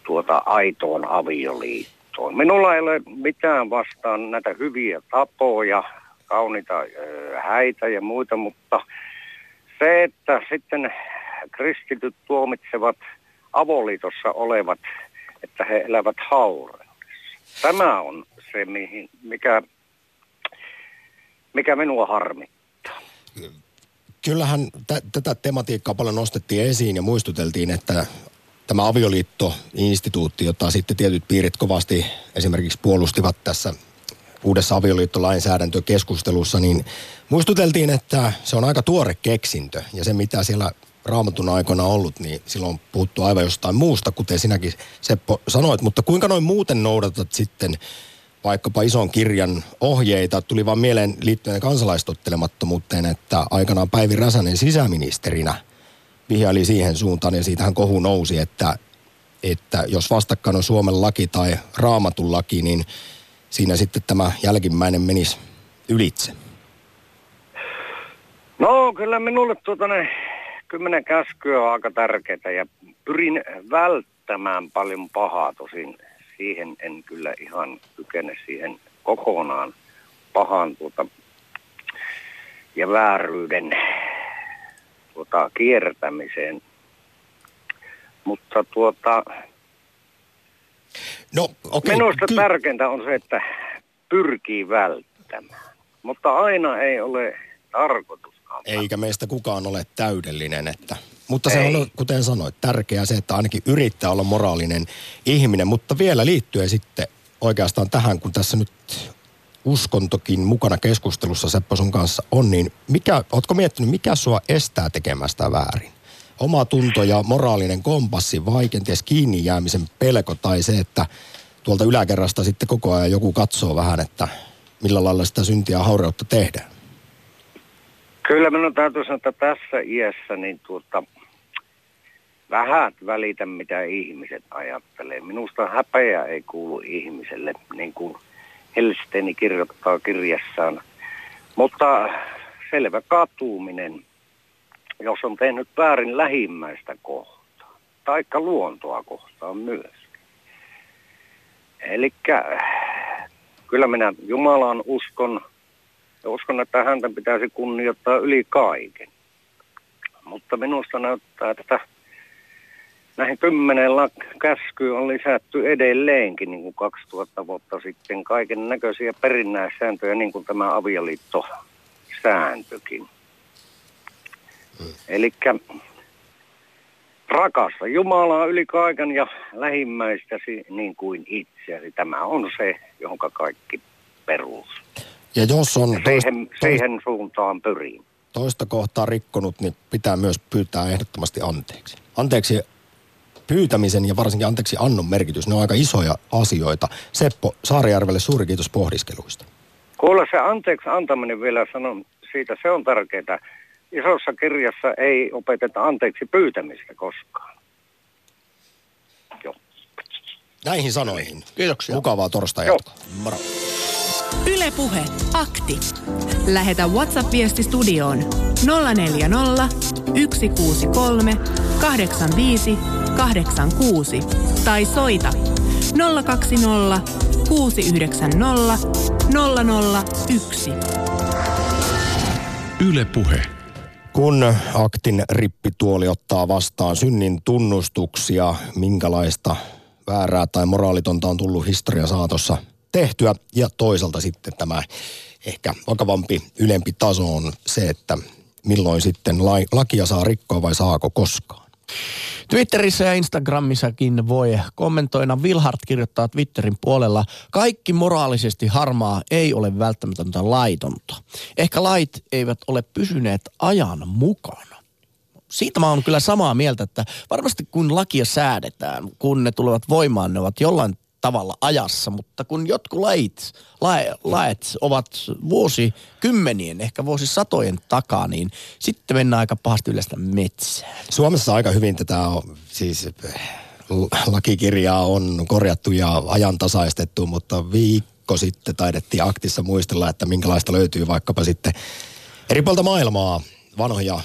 tuota aitoon avioliittoon. Minulla ei ole mitään vastaan näitä hyviä tapoja, kauniita häitä ja muita, mutta se, että sitten kristityt tuomitsevat avoliitossa olevat, että he elävät haureudessa. Tämä on se, mihin, mikä, mikä minua harmittaa. Kyllähän t- tätä tematiikkaa paljon nostettiin esiin ja muistuteltiin, että tämä avioliittoinstituutti, jota sitten tietyt piirit kovasti esimerkiksi puolustivat tässä uudessa avioliittolainsäädäntökeskustelussa, niin muistuteltiin, että se on aika tuore keksintö ja se mitä siellä raamatun aikana ollut, niin silloin on puhuttu aivan jostain muusta, kuten sinäkin Seppo sanoit, mutta kuinka noin muuten noudatat sitten vaikkapa ison kirjan ohjeita. Tuli vaan mieleen liittyen kansalaistottelemattomuuteen, että aikanaan Päivi Räsänen sisäministerinä vihjaili siihen suuntaan ja siitähän kohu nousi, että, että jos vastakkain on Suomen laki tai raamatun laki, niin siinä sitten tämä jälkimmäinen menisi ylitse. No kyllä minulle tuota ne kymmenen käskyä on aika tärkeitä ja pyrin välttämään paljon pahaa. Tosin siihen en kyllä ihan kykene siihen kokonaan pahan tuota, ja vääryyden tuota, kiertämiseen. Mutta tuota, No okei. Minusta ky- tärkeintä on se, että pyrkii välttämään. Mutta aina ei ole tarkoituskaan. Eikä meistä kukaan ole täydellinen, että... Mutta se Ei. on, kuten sanoit, tärkeää se, että ainakin yrittää olla moraalinen ihminen. Mutta vielä liittyen sitten oikeastaan tähän, kun tässä nyt uskontokin mukana keskustelussa Seppo sun kanssa on, niin mikä, ootko miettinyt, mikä sua estää tekemästä väärin? Oma tunto ja moraalinen kompassi vai kenties kiinni jäämisen pelko tai se, että tuolta yläkerrasta sitten koko ajan joku katsoo vähän, että millä lailla sitä syntiä haureutta tehdään? Kyllä minun täytyy sanoa, että tässä iässä niin tuota, vähät välitä, mitä ihmiset ajattelee. Minusta häpeä ei kuulu ihmiselle, niin kuin Helsteini kirjoittaa kirjassaan. Mutta selvä katuuminen, jos on tehnyt väärin lähimmäistä kohtaan, taikka luontoa kohtaan myös. Eli kyllä minä Jumalaan uskon ja uskon, että häntä pitäisi kunnioittaa yli kaiken. Mutta minusta näyttää, että näihin kymmenen käskyyn on lisätty edelleenkin niin kuin 2000 vuotta sitten kaiken näköisiä perinnäissääntöjä, niin kuin tämä avioliittosääntökin. Hmm. Eli rakasta Jumalaa yli kaiken ja lähimmäistäsi niin kuin itseäsi. Tämä on se, jonka kaikki perus. Ja jos on... Toista, siihen, siihen suuntaan pyriin. Toista kohtaa rikkonut, niin pitää myös pyytää ehdottomasti anteeksi. Anteeksi pyytämisen ja varsinkin anteeksi annon merkitys, ne on aika isoja asioita. Seppo Saarijärvelle suuri kiitos pohdiskeluista. Kuule se anteeksi antaminen vielä sanon siitä, se on tärkeää. Isossa kirjassa ei opeteta anteeksi pyytämistä koskaan. Joo. Näihin sanoihin. Kiitoksia. Mukavaa torstai jatkoa. Moro. Ylepuhe akti. Lähetä WhatsApp-viesti studioon 040 163 85 86 tai soita 020 690 001. Ylepuhe. Kun aktin rippituoli ottaa vastaan synnin tunnustuksia, minkälaista väärää tai moraalitonta on tullut historia saatossa tehtyä. Ja toisaalta sitten tämä ehkä vakavampi, ylempi taso on se, että milloin sitten lakia saa rikkoa vai saako koskaan. Twitterissä ja Instagramissakin voi kommentoina. Vilhart kirjoittaa Twitterin puolella, kaikki moraalisesti harmaa ei ole välttämätöntä laitonta. Ehkä lait eivät ole pysyneet ajan mukana. Siitä mä oon kyllä samaa mieltä, että varmasti kun lakia säädetään, kun ne tulevat voimaan, ne ovat jollain tavalla ajassa, mutta kun jotkut lait, laet, laet ovat vuosikymmenien, ehkä vuosisatojen takaa, niin sitten mennään aika pahasti yleistä metsään. Suomessa aika hyvin tätä on, siis lakikirjaa on korjattu ja ajantasaistettu, mutta viikko sitten taidettiin aktissa muistella, että minkälaista löytyy vaikkapa sitten eri puolta maailmaa vanhoja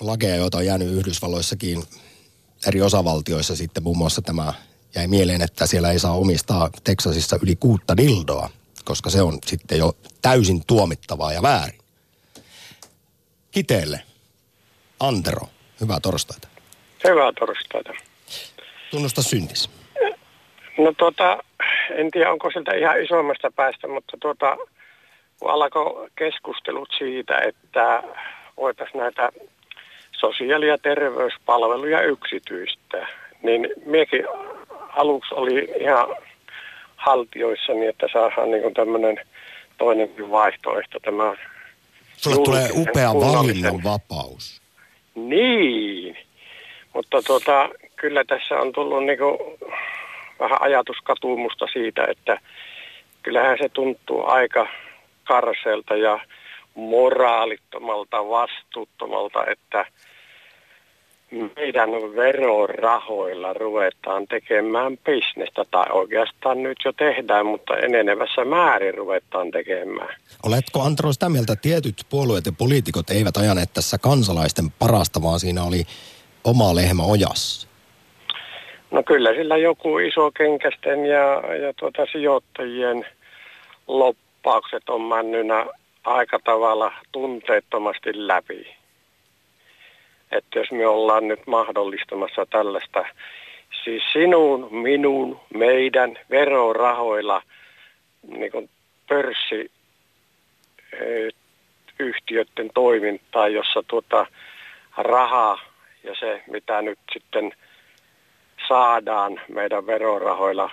lakeja, joita on jäänyt Yhdysvalloissakin eri osavaltioissa sitten muun muassa tämä jäi mieleen, että siellä ei saa omistaa Teksasissa yli kuutta dildoa, koska se on sitten jo täysin tuomittavaa ja väärin. Kiteelle. Antero, hyvää torstaita. Hyvää torstaita. Tunnusta syntis. No tuota, en tiedä onko siltä ihan isommasta päästä, mutta tuota, kun alkoi keskustelut siitä, että voitaisiin näitä sosiaali- ja terveyspalveluja yksityistä, niin miekin aluksi oli ihan haltioissani, että saadaan niin tämmöinen toinenkin vaihtoehto. Tämä Sulle tulee upea valinnan vapaus. Niin, mutta tuota, kyllä tässä on tullut niin vähän ajatuskatumusta siitä, että kyllähän se tuntuu aika karselta ja moraalittomalta, vastuuttomalta, että – meidän verorahoilla ruvetaan tekemään bisnestä, tai oikeastaan nyt jo tehdään, mutta enenevässä määrin ruvetaan tekemään. Oletko Antro sitä mieltä, että tietyt puolueet ja poliitikot eivät ajaneet tässä kansalaisten parasta, vaan siinä oli oma lehmä ojassa? No kyllä sillä joku iso kenkästen ja, ja tuota sijoittajien loppaukset on männynä aika tavalla tunteettomasti läpi että jos me ollaan nyt mahdollistamassa tällaista, siis sinun, minun, meidän verorahoilla niin kuin pörssi yhtiöiden toimintaa, jossa tuota rahaa ja se, mitä nyt sitten saadaan meidän verorahoilla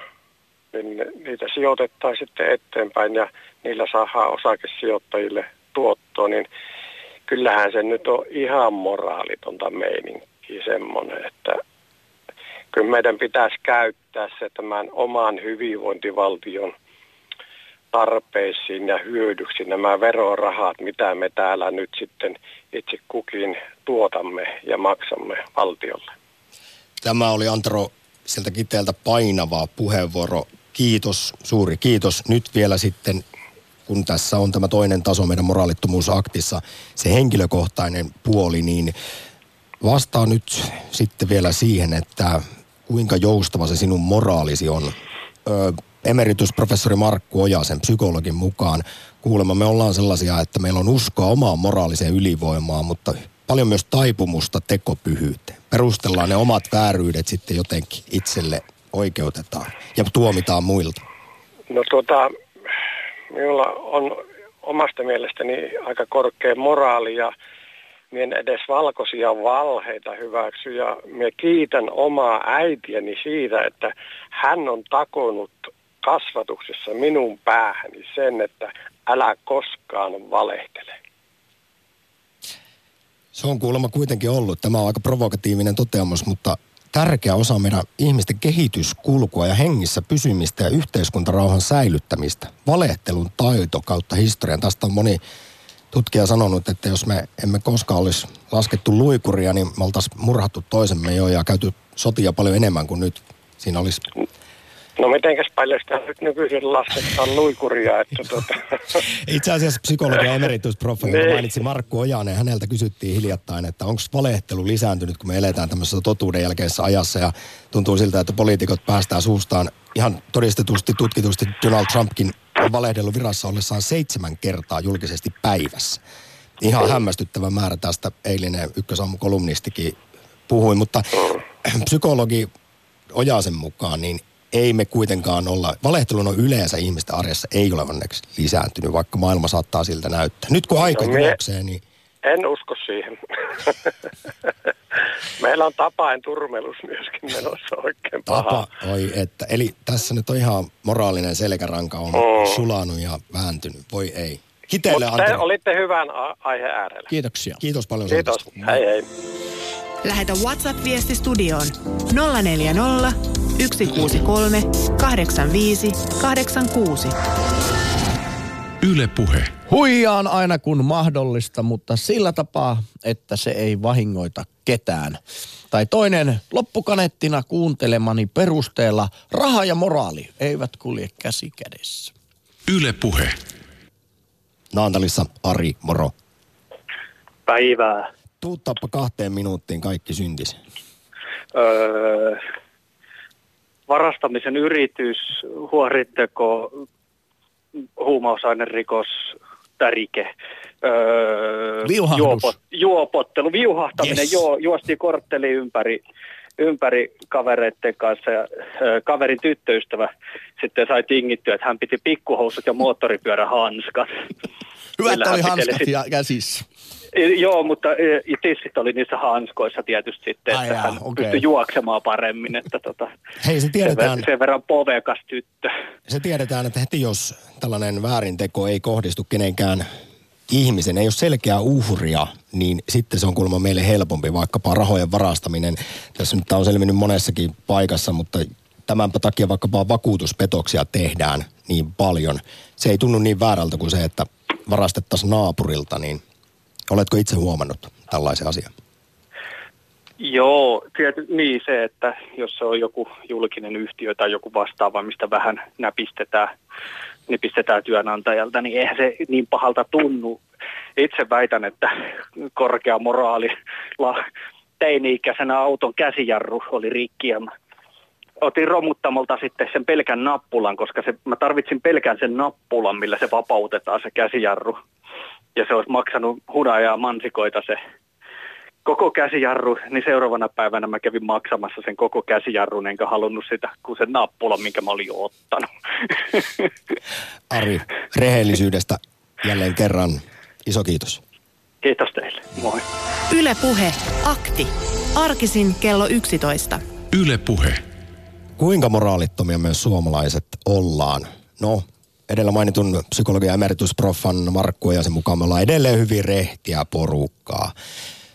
niin niitä sijoitettaisiin sitten eteenpäin ja niillä saadaan osakesijoittajille tuottoa, niin kyllähän se nyt on ihan moraalitonta meininkiä semmoinen, että kyllä meidän pitäisi käyttää se tämän oman hyvinvointivaltion tarpeisiin ja hyödyksi nämä verorahat, mitä me täällä nyt sitten itse kukin tuotamme ja maksamme valtiolle. Tämä oli Antero sieltä Kiteeltä painava puheenvuoro. Kiitos, suuri kiitos. Nyt vielä sitten, kun tässä on tämä toinen taso meidän moraalittomuusaktissa, se henkilökohtainen puoli, niin vastaa nyt sitten vielä siihen, että kuinka joustava se sinun moraalisi on. Ö, emeritusprofessori Markku Ojasen psykologin mukaan kuulemma me ollaan sellaisia, että meillä on uskoa omaan moraaliseen ylivoimaan, mutta paljon myös taipumusta tekopyhyyteen. Perustellaan ne omat vääryydet sitten jotenkin itselle oikeutetaan ja tuomitaan muilta. No tuota, minulla on omasta mielestäni aika korkea moraali ja mien edes valkoisia valheita hyväksy ja minä kiitän omaa äitiäni siitä, että hän on takonut kasvatuksessa minun päähäni sen, että älä koskaan valehtele. Se on kuulemma kuitenkin ollut. Tämä on aika provokatiivinen toteamus, mutta tärkeä osa meidän ihmisten kehityskulkua ja hengissä pysymistä ja yhteiskuntarauhan säilyttämistä. Valehtelun taito kautta historian. Tästä on moni tutkija sanonut, että jos me emme koskaan olisi laskettu luikuria, niin me oltaisiin murhattu toisemme jo ja käyty sotia paljon enemmän kuin nyt. Siinä olisi No mitenkäs paljon sitä nyt nykyisin lasketaan luikuria, että tuota... Itse asiassa psykologia emeritusprofi, joka niin. mainitsi Markku Ojanen, häneltä kysyttiin hiljattain, että onko valehtelu lisääntynyt, kun me eletään tämmöisessä totuuden jälkeisessä ajassa ja tuntuu siltä, että poliitikot päästään suustaan ihan todistetusti, tutkitusti Donald Trumpkin on valehdellut virassa ollessaan seitsemän kertaa julkisesti päivässä. Ihan hämmästyttävä määrä tästä eilinen ykkösaamu kolumnistikin puhui, mutta psykologi Ojasen mukaan, niin ei me kuitenkaan olla, valehtelun on yleensä ihmisten arjessa ei ole onneksi lisääntynyt, vaikka maailma saattaa siltä näyttää. Nyt kun aika no, juoksee, niin... En usko siihen. Meillä on tapain turmelus myöskin menossa oikein paha. Tapa, oi että. Eli tässä nyt on ihan moraalinen selkäranka on mm. sulanut ja vääntynyt. Voi ei. Kiteelle Mutta te olitte hyvän a- aiheen äärellä. Kiitoksia. Kiitos paljon. Kiitos. Hei hei. Lähetä WhatsApp-viesti studioon 040 163 85 86. Yle Puhe. Huijaan aina kun mahdollista, mutta sillä tapaa, että se ei vahingoita ketään. Tai toinen, loppukanettina kuuntelemani perusteella raha ja moraali eivät kulje käsi kädessä. Yle Puhe. Naantalissa Ari, moro. Päivää. Tuuttaappa kahteen minuuttiin kaikki syntis. Öö, varastamisen yritys, huoritteko, huumausainerikos, tärike, öö, juopot, juopottelu, viuhahtaminen, yes. joo, juosti kortteli ympäri, ympäri kavereiden kanssa ja ö, kaverin tyttöystävä sitten sai tingittyä, että hän piti pikkuhousut ja moottoripyörähanskat. Hyvät oli hanskat sit... ja käsissä. Joo, mutta tissit oli niissä hanskoissa tietysti sitten, Ai että jaa, hän okay. pystyi juoksemaan paremmin. Että tota, Hei, se tiedetään. Sen, sen verran povekas tyttö. Se tiedetään, että heti jos tällainen väärinteko ei kohdistu kenenkään ihmisen, ei ole selkeää uhria, niin sitten se on kuulemma meille helpompi, vaikkapa rahojen varastaminen. Tässä nyt on selvinnyt monessakin paikassa, mutta tämän takia vaikkapa vakuutuspetoksia tehdään niin paljon. Se ei tunnu niin väärältä kuin se, että varastettaisiin naapurilta, niin Oletko itse huomannut tällaisen asian? Joo, tiety, niin se, että jos se on joku julkinen yhtiö tai joku vastaava, mistä vähän näpistetään, nipistetään työnantajalta, niin eihän se niin pahalta tunnu. Itse väitän, että korkea moraali teini-ikäisenä auton käsijarru oli rikki ja otin romuttamolta sitten sen pelkän nappulan, koska se, mä tarvitsin pelkän sen nappulan, millä se vapautetaan se käsijarru ja se olisi maksanut hunajaa mansikoita se koko käsijarru, niin seuraavana päivänä mä kävin maksamassa sen koko käsijarrun, enkä halunnut sitä kuin sen nappula, minkä mä olin jo ottanut. Ari, rehellisyydestä jälleen kerran iso kiitos. Kiitos teille. Moi. Yle Puhe. Akti. Arkisin kello 11. Yle Puhe. Kuinka moraalittomia myös suomalaiset ollaan? No, edellä mainitun psykologian emeritusproffan Markku ja sen mukaan me ollaan edelleen hyvin rehtiä porukkaa.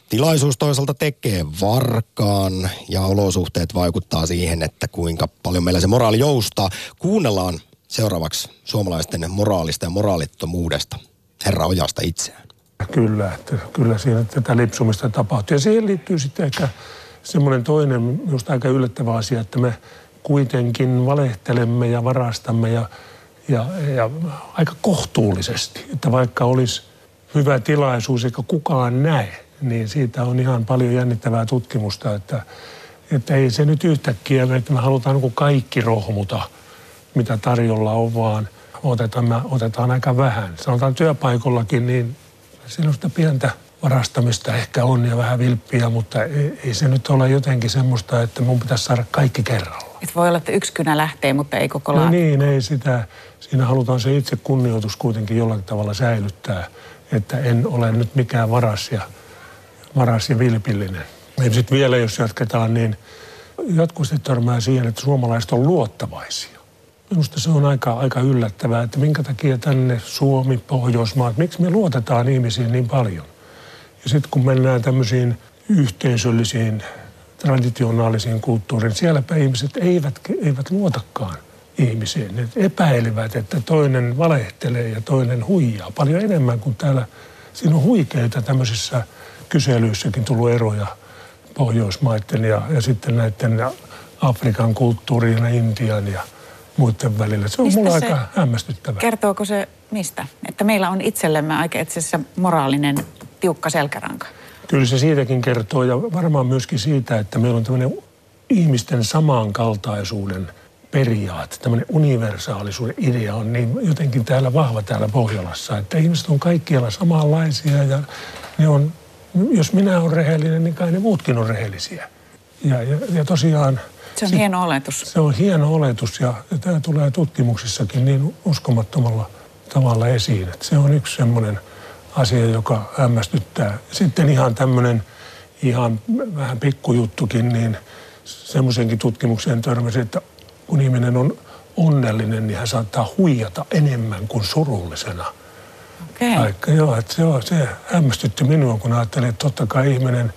Tilaisuus toisaalta tekee varkaan ja olosuhteet vaikuttaa siihen, että kuinka paljon meillä se moraali joustaa. Kuunnellaan seuraavaksi suomalaisten moraalista ja moraalittomuudesta herra Ojasta itseään. Kyllä, että kyllä siinä tätä lipsumista tapahtuu. Ja siihen liittyy sitten ehkä semmoinen toinen, minusta aika yllättävä asia, että me kuitenkin valehtelemme ja varastamme ja, ja, ja aika kohtuullisesti. Että vaikka olisi hyvä tilaisuus eikä kukaan näe, niin siitä on ihan paljon jännittävää tutkimusta, että, että ei se nyt yhtäkkiä, että me halutaan niin kaikki rohmuta, mitä tarjolla on, vaan otetaan, otetaan aika vähän. Sanotaan työpaikallakin, niin siinä on sitä pientä varastamista ehkä on ja vähän vilppiä, mutta ei, ei se nyt ole jotenkin semmoista, että mun pitäisi saada kaikki kerralla. Et voi olla, että yksi kynä lähtee, mutta ei koko No niin, ei sitä. Siinä halutaan se itse kunnioitus kuitenkin jollain tavalla säilyttää, että en ole nyt mikään varas ja, varas ja vilpillinen. Ja sitten vielä, jos jatketaan, niin jatkuvasti törmää siihen, että suomalaiset on luottavaisia. Minusta se on aika, aika yllättävää, että minkä takia tänne Suomi, Pohjoismaat, miksi me luotetaan ihmisiin niin paljon. Ja sitten kun mennään tämmöisiin yhteisöllisiin, traditionaalisiin kulttuuriin, sielläpä ihmiset eivät, eivät luotakaan ihmisiin. Ne epäilevät, että toinen valehtelee ja toinen huijaa paljon enemmän kuin täällä. Siinä on huikeita tämmöisissä kyselyissäkin tullut eroja Pohjoismaiden ja, ja sitten näiden Afrikan kulttuuriin ja Intian ja muiden välillä. Se on Mistä mulla se aika hämmästyttävää. Kertooko se mistä? Että meillä on itsellemme aika itse asiassa moraalinen tiukka selkäranka. Kyllä se siitäkin kertoo ja varmaan myöskin siitä, että meillä on tämmöinen ihmisten samankaltaisuuden periaate, tämmöinen universaalisuuden idea on niin jotenkin täällä vahva täällä Pohjolassa, että ihmiset on kaikkialla samanlaisia ja ne on, jos minä olen rehellinen, niin kai ne muutkin on rehellisiä. Ja, ja, ja tosiaan Se on hieno oletus. se on hieno oletus ja, ja tämä tulee tutkimuksissakin niin uskomattomalla tavalla esiin. Että se on yksi semmoinen asia, joka hämmästyttää. Sitten ihan tämmöinen ihan vähän pikkujuttukin, niin semmoisenkin tutkimukseen törmäsin, että kun ihminen on onnellinen, niin hän saattaa huijata enemmän kuin surullisena. Okei. Vaikka joo, että se, on, se hämmästytti minua, kun ajattelin, että totta kai ihminen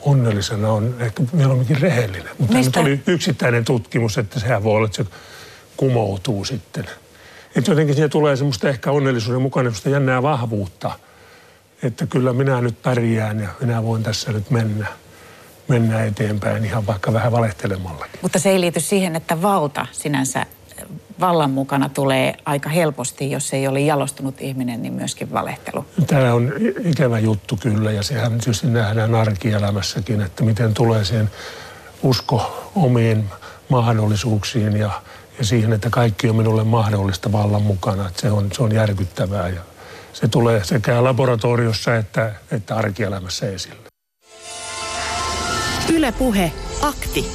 onnellisena on ehkä mieluummin rehellinen. Mutta tämä nyt Mistä- oli yksittäinen tutkimus, että sehän voi olla, että se kumoutuu sitten. Että jotenkin siihen tulee semmoista ehkä onnellisuuden mukana semmoista jännää vahvuutta, että kyllä minä nyt pärjään ja minä voin tässä nyt mennä, mennä eteenpäin ihan vaikka vähän valehtelemallakin. Mutta se ei liity siihen, että valta sinänsä vallan mukana tulee aika helposti, jos ei ole jalostunut ihminen, niin myöskin valehtelu. Tämä on ikävä juttu kyllä ja sehän tietysti nähdään arkielämässäkin, että miten tulee siihen usko omiin mahdollisuuksiin ja, ja siihen, että kaikki on minulle mahdollista vallan mukana. Että se, on, se on järkyttävää ja se tulee sekä laboratoriossa että, että arkielämässä esille. Yle Puhe, akti.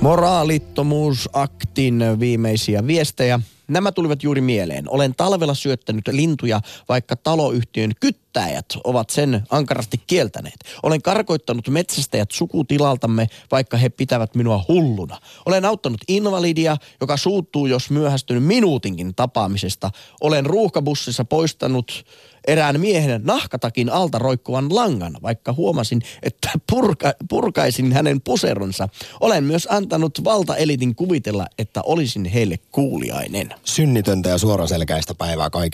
Moraalittomuusaktin viimeisiä viestejä. Nämä tulivat juuri mieleen. Olen talvella syöttänyt lintuja, vaikka taloyhtiön kyttäjät ovat sen ankarasti kieltäneet. Olen karkoittanut metsästäjät sukutilaltamme, vaikka he pitävät minua hulluna. Olen auttanut invalidia, joka suuttuu, jos myöhästyn minuutinkin tapaamisesta. Olen ruuhkabussissa poistanut erään miehen nahkatakin alta roikkuvan langan, vaikka huomasin, että purka, purkaisin hänen puseronsa. Olen myös antanut valtaelitin kuvitella, että olisin heille kuuliainen. Synnitöntä ja suoraselkäistä päivää kaikille